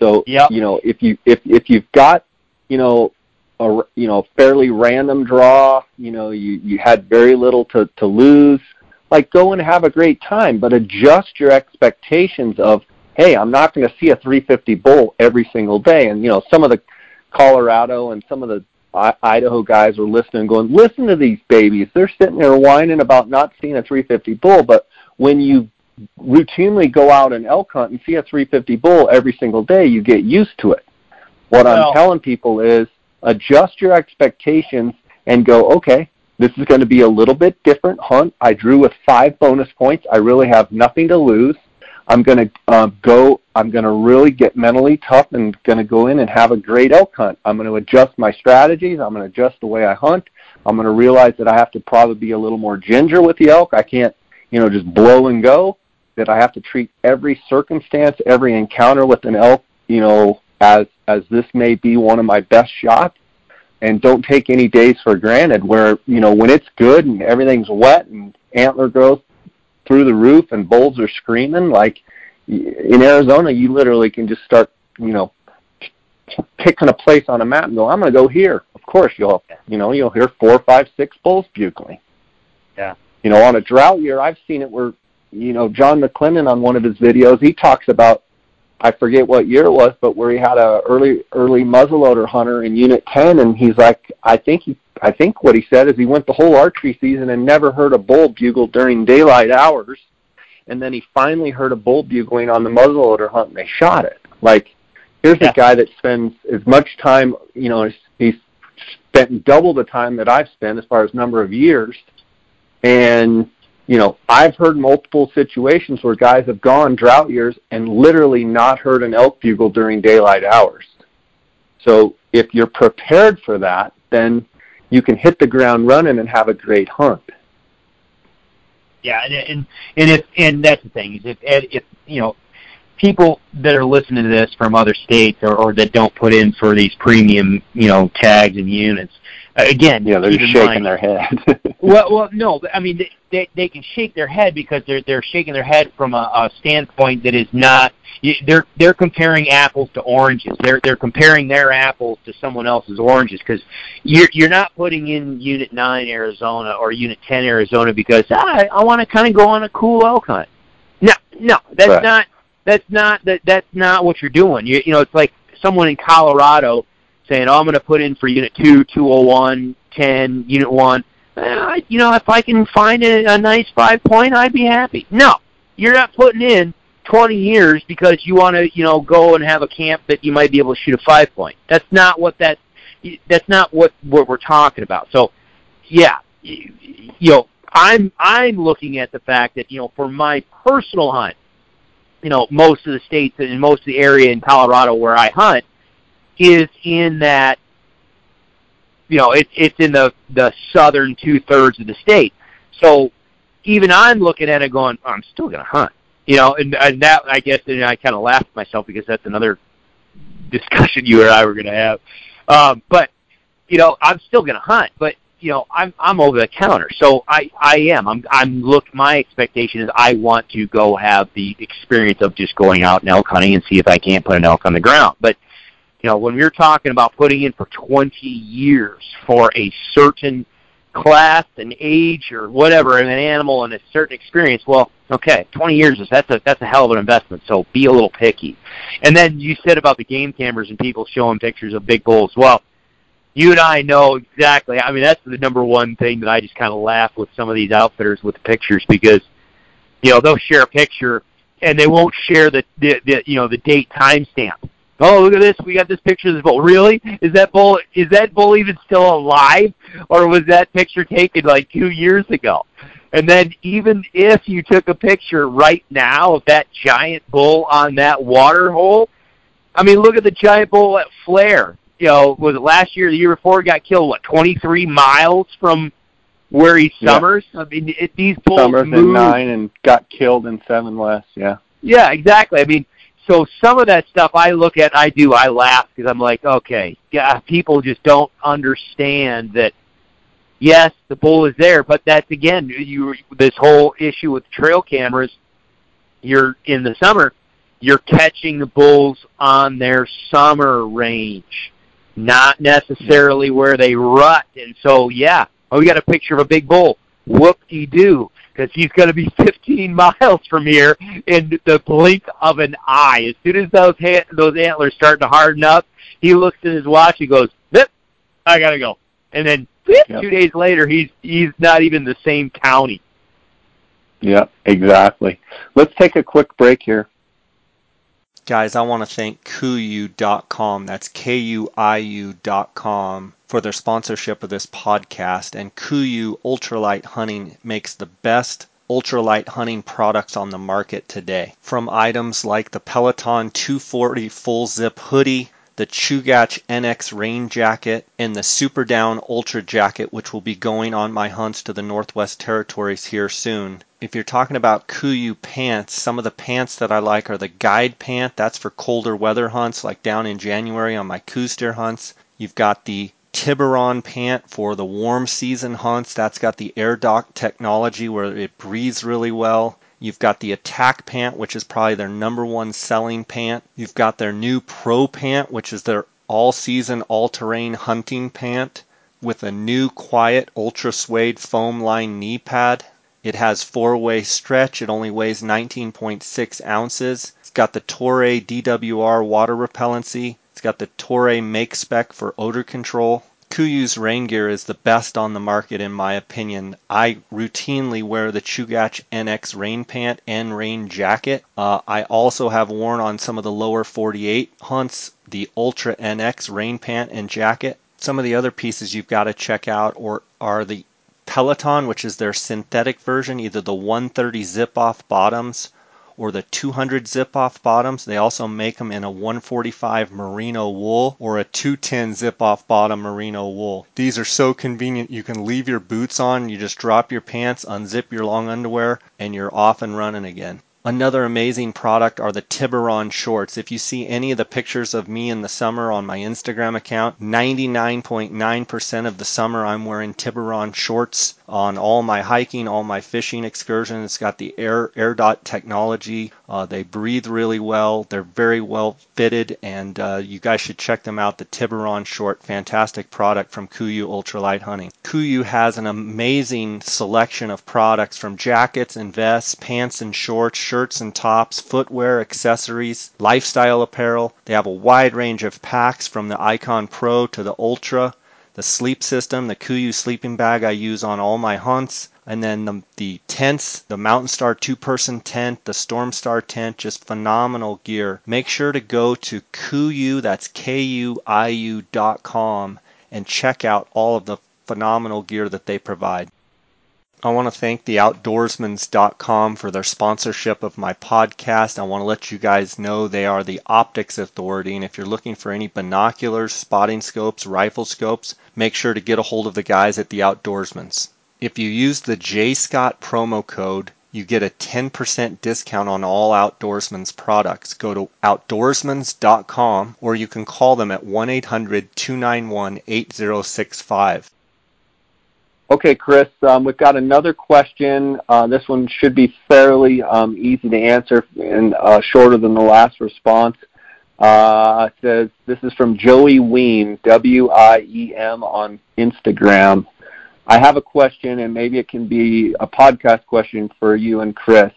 So Yep. you know, if you if if you've got you know a you know fairly random draw. You know, you you had very little to to lose. Like go and have a great time, but adjust your expectations of hey, I'm not going to see a 350 bull every single day. And you know, some of the Colorado and some of the I- Idaho guys were listening, going, listen to these babies. They're sitting there whining about not seeing a 350 bull, but when you routinely go out and elk hunt and see a 350 bull every single day, you get used to it. What well, I'm telling people is adjust your expectations and go, okay, this is going to be a little bit different hunt. I drew with five bonus points. I really have nothing to lose. I'm going to uh, go. I'm going to really get mentally tough and going to go in and have a great elk hunt. I'm going to adjust my strategies. I'm going to adjust the way I hunt. I'm going to realize that I have to probably be a little more ginger with the elk. I can't, you know, just blow and go. That I have to treat every circumstance, every encounter with an elk, you know, as as this may be one of my best shots. And don't take any days for granted. Where you know when it's good and everything's wet and antler growth through the roof and bulls are screaming like in Arizona you literally can just start you know picking a place on a map and go I'm going to go here. Of course you'll you know you'll hear four five six bulls bugling. Yeah. You know on a drought year I've seen it where you know John McClendon on one of his videos he talks about I forget what year it was, but where he had a early early muzzleloader hunter in Unit 10, and he's like, I think he I think what he said is he went the whole archery season and never heard a bull bugle during daylight hours, and then he finally heard a bull bugling on the muzzleloader hunt, and they shot it. Like, here's yeah. a guy that spends as much time, you know, he's spent double the time that I've spent as far as number of years, and you know, I've heard multiple situations where guys have gone drought years and literally not heard an elk bugle during daylight hours. So if you're prepared for that, then you can hit the ground running and have a great hunt. Yeah, and and and if and that's the thing is if if you know people that are listening to this from other states or, or that don't put in for these premium you know tags and units, uh, again, yeah, they're just shaking mind, their head. well, well, no, I mean they, they they can shake their head because they're they're shaking their head from a, a standpoint that is not they're they're comparing apples to oranges. They're they're comparing their apples to someone else's oranges because you're you're not putting in Unit Nine Arizona or Unit Ten Arizona because ah, I want to kind of go on a cool elk hunt. No, no, that's right. not that's not that that's not what you're doing. You you know it's like someone in Colorado saying, "Oh, I'm going to put in for Unit Two, 201, 10, Unit One." Uh, you know, if I can find a, a nice five point, I'd be happy. No, you're not putting in 20 years because you want to, you know, go and have a camp that you might be able to shoot a five point. That's not what that. That's not what what we're talking about. So, yeah, you, you know, I'm I'm looking at the fact that you know, for my personal hunt, you know, most of the states and most of the area in Colorado where I hunt is in that you know, it, it's in the the southern two thirds of the state. So even I'm looking at it going, oh, I'm still going to hunt. You know, and, and that I guess and I kind of laughed at myself because that's another discussion you and I were going to have. Um, but you know, I'm still going to hunt, but you know, I'm I'm over the counter, so I I am. I'm I'm look. My expectation is I want to go have the experience of just going out and elk hunting and see if I can't put an elk on the ground. But you know, when we're talking about putting in for 20 years for a certain class and age or whatever in an animal and a certain experience, well, okay, 20 years is that's a that's a hell of an investment. So be a little picky. And then you said about the game cameras and people showing pictures of big bulls. Well, you and I know exactly. I mean, that's the number one thing that I just kind of laugh with some of these outfitters with the pictures because you know they'll share a picture and they won't share the, the, the you know the date timestamp oh look at this, we got this picture of this bull. Really? Is that bull is that bull even still alive? Or was that picture taken like two years ago? And then even if you took a picture right now of that giant bull on that water hole, I mean look at the giant bull at Flare. You know, was it last year, the year before, got killed what, twenty three miles from where he summers. Yeah. I mean, it, these bulls summers move. in nine and got killed in seven west. Yeah. Yeah, exactly. I mean, so some of that stuff I look at, I do, I laugh because I'm like, okay, yeah, people just don't understand that. Yes, the bull is there, but that's again, you this whole issue with trail cameras. You're in the summer, you're catching the bulls on their summer range, not necessarily where they rut. And so, yeah, oh, we got a picture of a big bull. Whoop-de-doo, because he's going to be 15 miles from here in the blink of an eye. As soon as those ha- those antlers start to harden up, he looks at his watch. He goes, "Zip, I gotta go." And then yep. two days later, he's he's not even the same county. Yeah, exactly. Let's take a quick break here. Guys, I want to thank KUIU.com. That's K-U-I-U.com for their sponsorship of this podcast. And KUIU Ultralight Hunting makes the best ultralight hunting products on the market today. From items like the Peloton 240 full zip hoodie, the Chugach NX rain jacket, and the Super Down Ultra jacket, which will be going on my hunts to the Northwest Territories here soon. If you're talking about KUIU pants, some of the pants that I like are the guide pant. That's for colder weather hunts, like down in January on my Coues deer hunts. You've got the Tiburon pant for the warm season hunts. That's got the air dock technology where it breathes really well. You've got the Attack Pant, which is probably their number one selling pant. You've got their new Pro Pant, which is their all season, all terrain hunting pant with a new quiet ultra suede foam lined knee pad. It has four way stretch. It only weighs 19.6 ounces. It's got the Toray DWR water repellency. It's got the Toray Make Spec for odor control. KUIU's rain gear is the best on the market in my opinion. I routinely wear the Chugach NX rain pant and rain jacket. Uh, I also have worn on some of the lower 48 hunts the Ultra NX rain pant and jacket. Some of the other pieces you've got to check out or are the Peloton, which is their synthetic version, either the 130 zip off bottoms or the 200 zip off bottoms. They also make them in a 145 merino wool or a 210 zip off bottom merino wool. These are so convenient. You can leave your boots on, you just drop your pants, unzip your long underwear, and you're off and running again. Another amazing product are the Tiburon shorts. If you see any of the pictures of me in the summer on my Instagram account, 99.9% of the summer I'm wearing Tiburon shorts on all my hiking, all my fishing excursions. It's got the air air dot technology. Uh, they breathe really well. They're very well fitted, and uh, you guys should check them out. The Tiburon short, fantastic product from KUIU Ultralight Hunting. KUIU has an amazing selection of products from jackets and vests, pants and shorts, shirts and tops, footwear, accessories, lifestyle apparel. They have a wide range of packs from the Icon Pro to the Ultra the sleep system, the KUIU sleeping bag I use on all my hunts, and then the, the tents, the Mountain Star two person tent, the Storm Star tent, just phenomenal gear. Make sure to go to KUIU, that's K U I U dot com, and check out all of the phenomenal gear that they provide. I want to thank the outdoorsmans.com for their sponsorship of my podcast. I want to let you guys know they are the optics authority. And if you're looking for any binoculars, spotting scopes, rifle scopes, make sure to get a hold of the guys at the Outdoorsmans. If you use the J Scott promo code, you get a 10% discount on all Outdoorsman's products. Go to outdoorsmans.com or you can call them at 1 800 291 8065. Okay, Chris, um, we've got another question. Uh, this one should be fairly um, easy to answer and uh, shorter than the last response. Uh, says, this is from Joey Wiem, W-I-E-M on Instagram. I have a question, and maybe it can be a podcast question for you and Chris.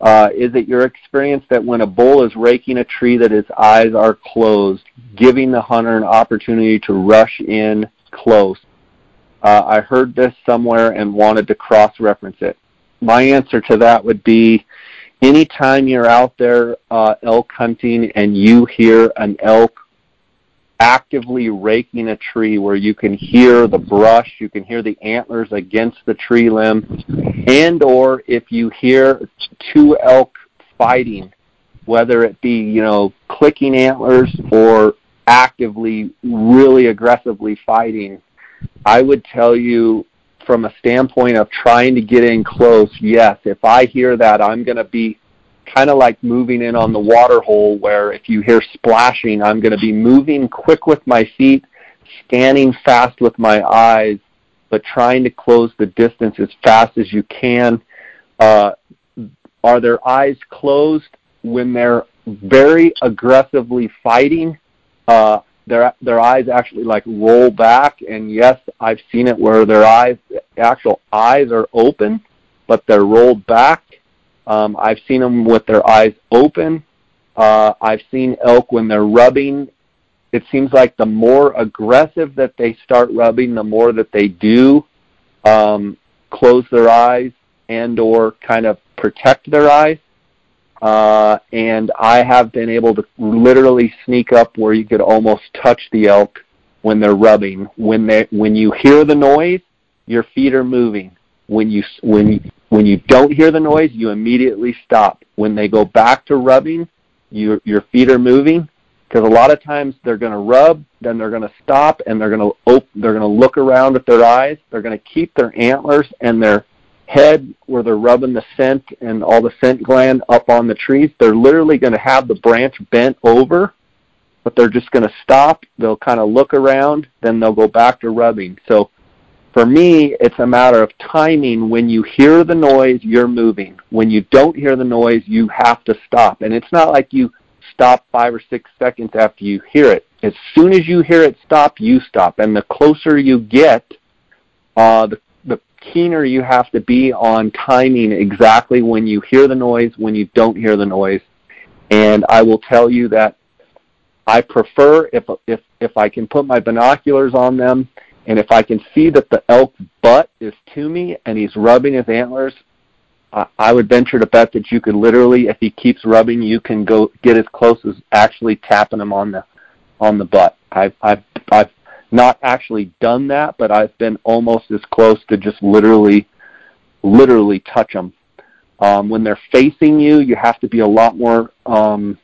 Uh, is it your experience that when a bull is raking a tree that its eyes are closed, giving the hunter an opportunity to rush in close, uh, I heard this somewhere and wanted to cross reference it. My answer to that would be anytime you're out there uh, elk hunting and you hear an elk actively raking a tree where you can hear the brush, you can hear the antlers against the tree limb, and or if you hear two elk fighting, whether it be, you know, clicking antlers or actively, really aggressively fighting, I would tell you from a standpoint of trying to get in close, yes, if I hear that, I'm going to be kind of like moving in on the water hole where if you hear splashing, I'm going to be moving quick with my feet, scanning fast with my eyes, but trying to close the distance as fast as you can. Uh, are their eyes closed when they're very aggressively fighting? Uh, their their eyes actually like roll back and yes i've seen it where their eyes actual eyes are open but they're rolled back. Um, i've seen them with their eyes open. Uh, i've seen elk when they're rubbing. It seems like the more aggressive that they start rubbing the more that they do um, close their eyes and or kind of protect their eyes uh, and I have been able to literally sneak up where you could almost touch the elk when they're rubbing. When they when you hear the noise, your feet are moving. When you when when you don't hear the noise, you immediately stop. When they go back to rubbing, your your feet are moving because a lot of times they're going to rub, then they're going to stop, and they're going to op- they're going to look around with their eyes. They're going to keep their antlers and their head where they're rubbing the scent and all the scent gland up on the trees, they're literally going to have the branch bent over, but they're just going to stop. They'll kind of look around, then they'll go back to rubbing. So for me, it's a matter of timing. When you hear the noise, you're moving. When you don't hear the noise, you have to stop. And it's not like you stop five or six seconds after you hear it. As soon as you hear it stop, you stop. And the closer you get, uh, the keener you have to be on timing exactly when you hear the noise, when you don't hear the noise. And I will tell you that I prefer if if if I can put my binoculars on them and if I can see that the elk's butt is to me and he's rubbing his antlers, I, I would venture to bet that you could literally, if he keeps rubbing, you can go get as close as actually tapping him on the on the butt. I've I've I've not actually done that, but I've been almost as close to just literally, literally touch them. Um, when they're facing you, you have to be a lot more. Um,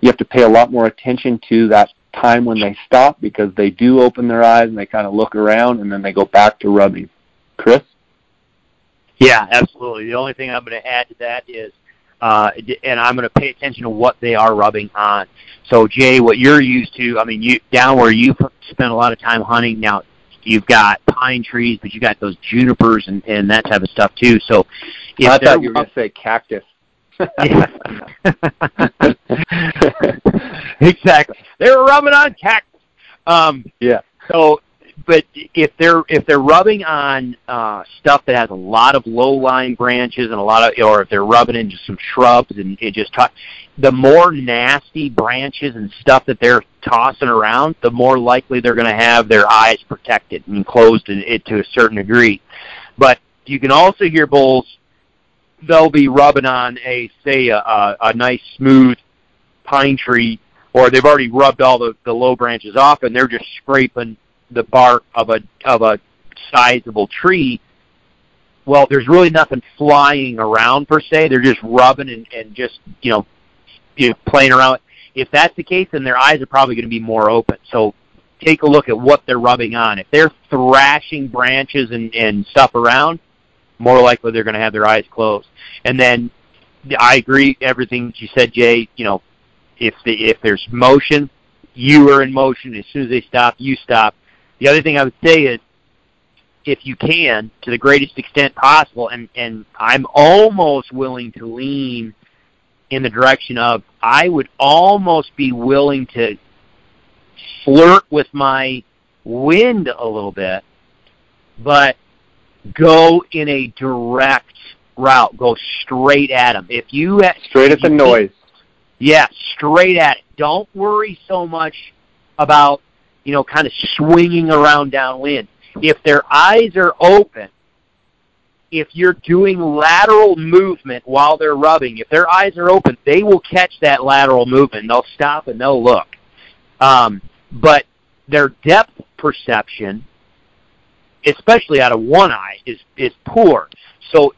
you have to pay a lot more attention to that time when they stop because they do open their eyes and they kind of look around and then they go back to rubbing. Chris? Yeah, absolutely. The only thing I'm going to add to that is uh, and I'm going to pay attention to what they are rubbing on. So Jay, what you're used to, I mean, you down where you spend a lot of time hunting now, you've got pine trees, but you got those junipers and and that type of stuff too. So I thought you were going to say cactus. exactly. They were rubbing on cactus. Um, yeah. So but if they're if they're rubbing on uh, stuff that has a lot of low lying branches and a lot of, or if they're rubbing into some shrubs and it just t- the more nasty branches and stuff that they're tossing around, the more likely they're going to have their eyes protected and closed it to a certain degree. But you can also hear bulls; they'll be rubbing on a say a, a, a nice smooth pine tree, or they've already rubbed all the, the low branches off, and they're just scraping the bark of a of a sizable tree, well, there's really nothing flying around per se. They're just rubbing and, and just you know, you know, playing around. If that's the case, then their eyes are probably going to be more open. So take a look at what they're rubbing on. If they're thrashing branches and, and stuff around, more likely they're going to have their eyes closed. And then I agree everything you said, Jay. You know, if the if there's motion, you are in motion. As soon as they stop, you stop. The other thing I would say is, if you can, to the greatest extent possible, and and I'm almost willing to lean in the direction of I would almost be willing to flirt with my wind a little bit, but go in a direct route. Go straight at them. If you straight at the noise. Yeah, straight at it. Don't worry so much about you know, kind of swinging around downwind. If their eyes are open, if you're doing lateral movement while they're rubbing, if their eyes are open, they will catch that lateral movement. They'll stop and they'll look. Um, but their depth perception, especially out of one eye, is is poor. So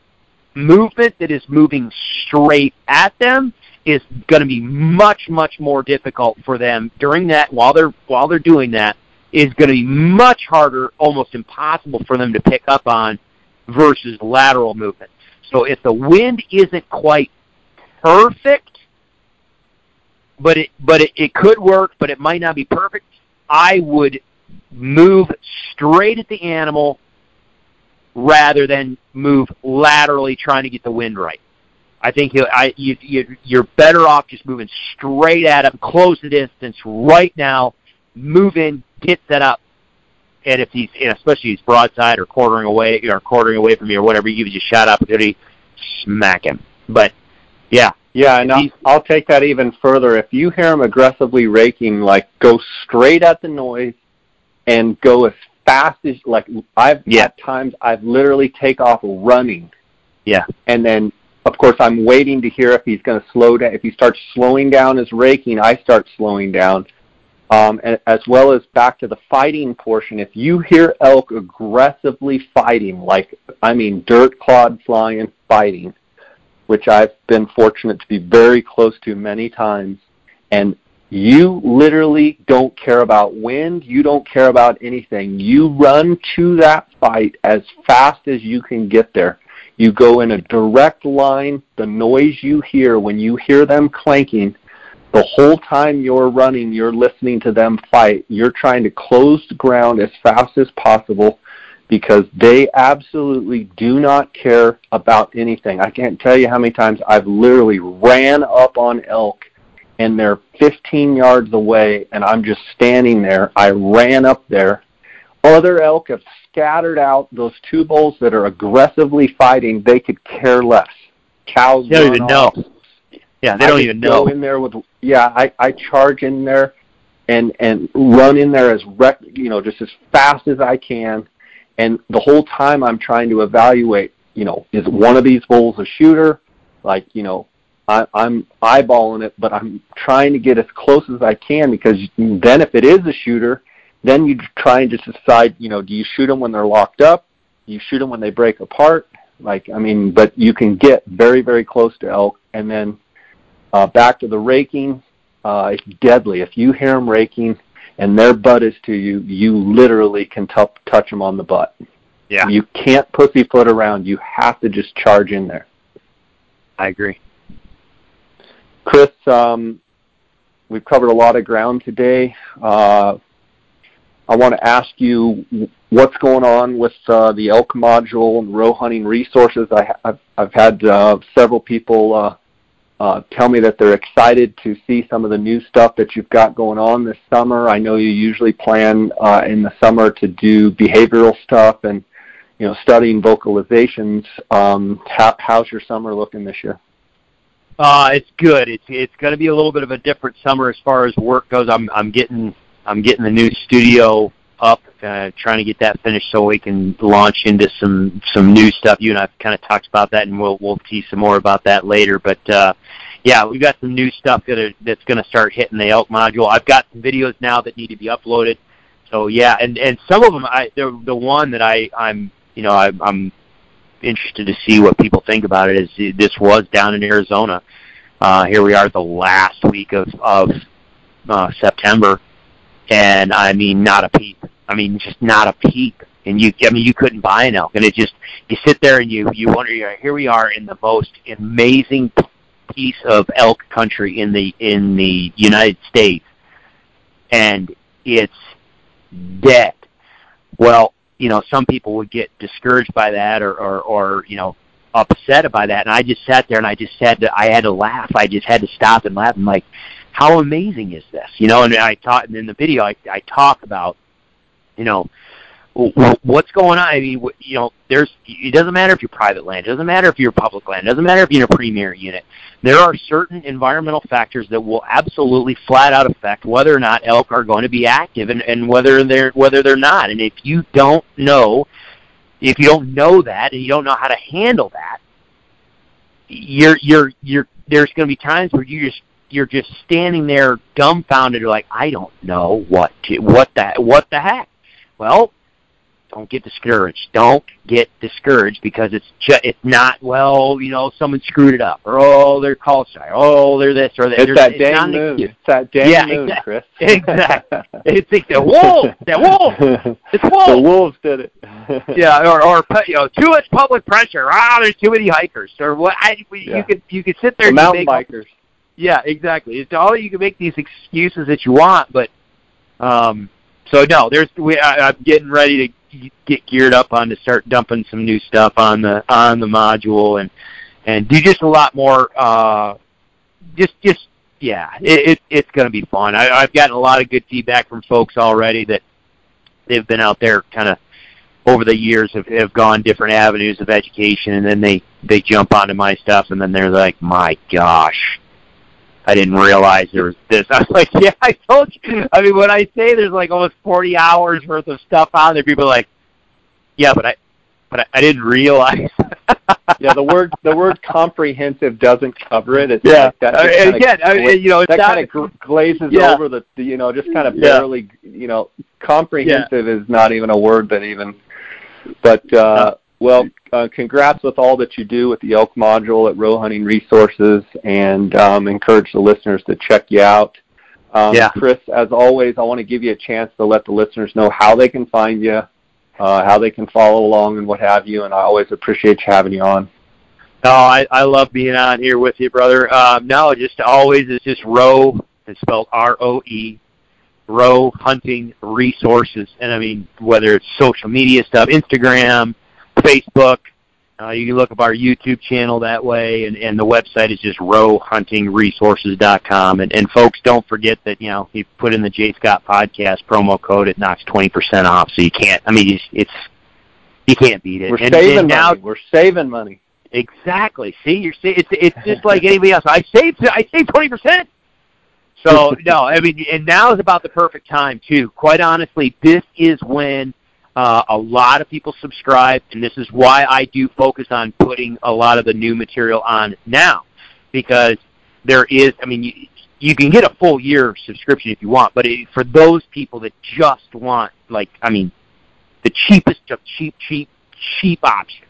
movement that is moving straight at them is going to be much much more difficult for them during that while they're while they're doing that is going to be much harder almost impossible for them to pick up on versus lateral movement. So if the wind isn't quite perfect but it but it, it could work but it might not be perfect i would move straight at the animal rather than move laterally trying to get the wind right I think you, I, you, you're better off just moving straight at him, close the distance right now, move in, get set up, and if he's, especially he's broadside or quartering away, or quartering away from you or whatever, you just shot opportunity, smack him. But yeah, yeah, and I'll, I'll take that even further. If you hear him aggressively raking, like go straight at the noise and go as fast as like I've Yeah. at times I've literally take off running, yeah, and then of course I'm waiting to hear if he's going to slow down. If he starts slowing down his raking, I start slowing down. Um, as well as back to the fighting portion, if you hear elk aggressively fighting, like I mean dirt clod flying fighting, which I've been fortunate to be very close to many times, and you literally don't care about wind, you don't care about anything. You run to that fight as fast as you can get there. You go in a direct line. The noise you hear when you hear them clanking, the whole time you're running, you're listening to them fight. You're trying to close the ground as fast as possible because they absolutely do not care about anything. I can't tell you how many times I've literally ran up on elk and they're 15 yards away and I'm just standing there. I ran up there. Other elk have scattered out. Those two bulls that are aggressively fighting, they could care less. Cows They don't even know. yeah, they I don't even go know. in there with yeah. I I charge in there, and and run in there as rec, you know just as fast as I can, and the whole time I'm trying to evaluate. You know, is one of these bulls a shooter? Like you know, I, I'm eyeballing it, but I'm trying to get as close as I can because then if it is a shooter, then you try and just decide. You know, do you shoot them when they're locked up? Do you shoot them when they break apart? Like I mean, but you can get very very close to elk, and then uh, back to the raking, uh, it's deadly. If you hear them raking and their butt is to you, you literally can t- touch them on the butt. Yeah. You can't pussyfoot around. You have to just charge in there. I agree. Chris, um, we've covered a lot of ground today. Uh, I want to ask you what's going on with uh, the elk module and Roe Hunting Resources. I, have I've had uh, several people uh, uh, tell me that they're excited to see some of the new stuff that you've got going on this summer. I know you usually plan uh, in the summer to do behavioral stuff and you know studying vocalizations. Um, how, how's your summer looking this year? Uh, it's good. It's it's going to be a little bit of a different summer as far as work goes. I'm I'm getting I'm getting the new studio up, uh, trying to get that finished so we can launch into some some new stuff. You and I've kind of talked about that, and we'll we'll tease some more about that later. But uh, yeah, we've got some new stuff that are, that's going to start hitting the elk module. I've got some videos now that need to be uploaded. So yeah, and and some of them, I the the one that I I'm you know I, I'm interested to see what people think about it. Is this was down in Arizona? Uh, here we are, the last week of of uh, September, and I mean, not a peep. I mean, just not a peep. And you, I mean, you couldn't buy an elk, and it just you sit there and you you wonder. you know, Here we are in the most amazing piece of elk country in the in the United States, and it's dead. Well, you know, some people would get discouraged by that or, or, or you know, upset by that. And I just sat there and I just had to, I had to laugh. I just had to stop and laugh. I'm like, how amazing is this? You know, and I taught, in the video, I, I talk about, you know, what's going on. I mean, you know, there's, it doesn't matter if you're private land. It doesn't matter if you're public land. It doesn't matter if you're in a premier unit. There are certain environmental factors that will absolutely flat out affect whether or not elk are going to be active and, and whether they're whether they're not. And if you don't know, if you don't know that and you don't know how to handle that, you're you're you're there's going to be times where you just you're just standing there dumbfounded, like I don't know what to what that what the heck. Well, don't get discouraged. Don't get discouraged because it's just it's not well, you know, someone screwed it up, or oh, they're call shy, oh, they're this or that. It's that not dang excuse. It's that dang Yeah, moon, exact- Chris. exactly. It's like the wolves, the wolves, it's the wolves. did it. Yeah, or or you know, too much public pressure. Ah, there's too many hikers, or what? I, Yeah. you could you could sit the there and mountain bikers. Yeah, exactly. It's all you can make these excuses that you want, but um, so no, there's we. I, I'm getting ready to get geared up on to start dumping some new stuff on the on the module and and do just a lot more. Uh, just just yeah, it, it it's going to be fun. I, I've gotten a lot of good feedback from folks already that they've been out there kind of over the years have, have gone different avenues of education and then they they jump onto my stuff and then they're like my gosh i didn't realize there was this. I was like yeah i told you. I mean when i say there's like almost 40 hours worth of stuff on there people are like yeah but i but i, I didn't realize. Yeah the word the word comprehensive doesn't cover it. It's yeah. like that uh, again I mean, you know it's that not kind of glazes Yeah. over the, the you know just kind of Yeah. barely you know comprehensive is not even a word that even but uh well uh, congrats with all that you do with the elk module at Roe Hunting Resources and um encourage the listeners to check you out um Yeah. chris as always i want to give you a chance to let the listeners know how they can find you uh how they can follow along and what have you and i always appreciate you having you on No, I, I love being on here with you, brother. Um, no, just always it's just Roe. It's spelled R O E. Roe Hunting Resources, and I mean whether it's social media stuff, Instagram, Facebook. Uh, you can look up our YouTube channel that way, and, and the website is just roehuntingresources.com. And, and folks, don't forget that you know you put in the J Scott Podcast promo code, it knocks twenty percent off. So you can't. I mean, it's, it's you can't beat it. we're and, saving and now money we're saving money Exactly. See, you're sa- it's it's just like anybody else. I saved I saved twenty percent. So no, I mean, and now is about the perfect time too. Quite honestly, this is when uh, a lot of people subscribe, and this is why I do focus on putting a lot of the new material on now, because there is. I mean, you, you can get a full year subscription if you want, but it, for those people that just want, like, I mean, the cheapest of cheap, cheap, cheap option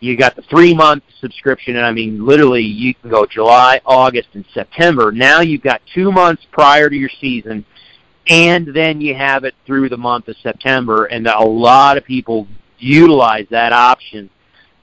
you got the three month subscription and I mean literally you can go July, August and September. Now you've got two months prior to your season and then you have it through the month of September and a lot of people utilize that option.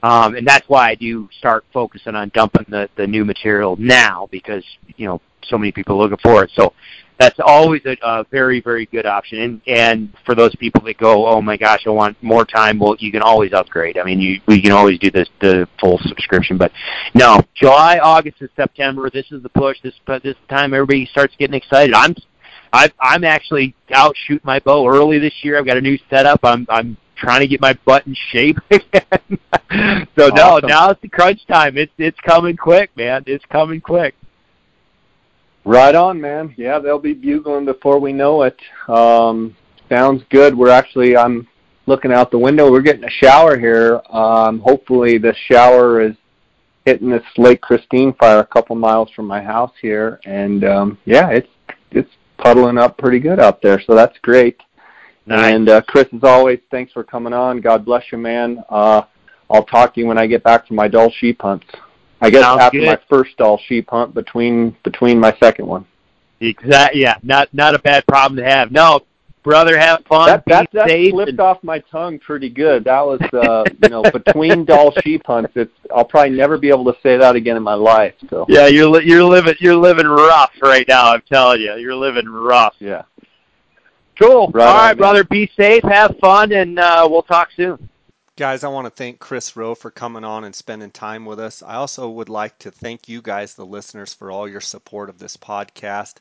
Um, and that's why I do start focusing on dumping the, the new material now because, you know, so many people are looking for it. So that's always a, a very, very good option. And and for those people that go, oh my gosh, I want more time, well, you can always upgrade. I mean, you we can always do this the full subscription. But no, July, August, and September. This is the push. This this time everybody starts getting excited. I'm I, I'm actually out shooting my bow early this year. I've got a new setup. I'm I'm trying to get my butt in shape again. so no, Awesome. now it's the crunch time. It's it's coming quick, man. It's coming quick. Right on, man. Yeah, they'll be bugling before we know it. Um, sounds good. We're actually, I'm looking out the window. We're getting a shower here. Um, hopefully, this shower is hitting this Lake Christine fire a couple miles from my house here, and um, yeah, it's it's puddling up pretty good out there. So that's great. Nice. And uh, Chris, as always, thanks for coming on. God bless you, man. Uh, I'll talk to you when I get back from my Dall sheep hunts. I guess Sounds after good. my first Dall sheep hunt between between my second one. Exactly. Yeah, not not a bad problem to have. No, brother, have fun. That that, that slipped and- off my tongue pretty good. That was uh you know between Dall sheep hunts. It's I'll probably never be able to say that again in my life. So yeah, you're li- you're living you're living rough right now. I'm telling you, you're living rough. yeah. Cool. Right All on, right, man. brother. Be safe. Have fun, and uh, we'll talk soon. Guys, I want to thank Chris Roe for coming on and spending time with us. I also would like to thank you guys, the listeners, for all your support of this podcast.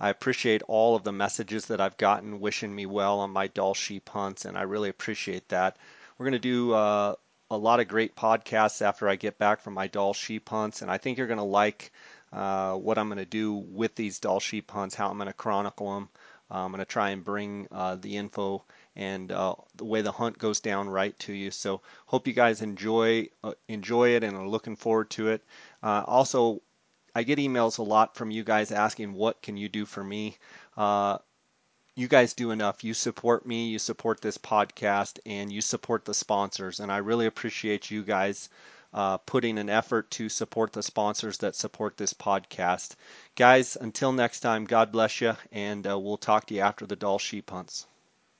I appreciate all of the messages that I've gotten wishing me well on my Dall sheep hunts, and I really appreciate that. We're going to do uh, a lot of great podcasts after I get back from my Dall sheep hunts, and I think you're going to like uh, what I'm going to do with these Dall sheep hunts, how I'm going to chronicle them. I'm going to try and bring uh, the info and uh, the way the hunt goes down right to you. So hope you guys enjoy uh, enjoy it and are looking forward to it. Uh, also, I get emails a lot from you guys asking what can you do for me. Uh, you guys do enough. You support me, you support this podcast, and you support the sponsors. And I really appreciate you guys uh, putting an effort to support the sponsors that support this podcast. Guys, until next time, God bless you, and uh, we'll talk to you after the Dall sheep hunts.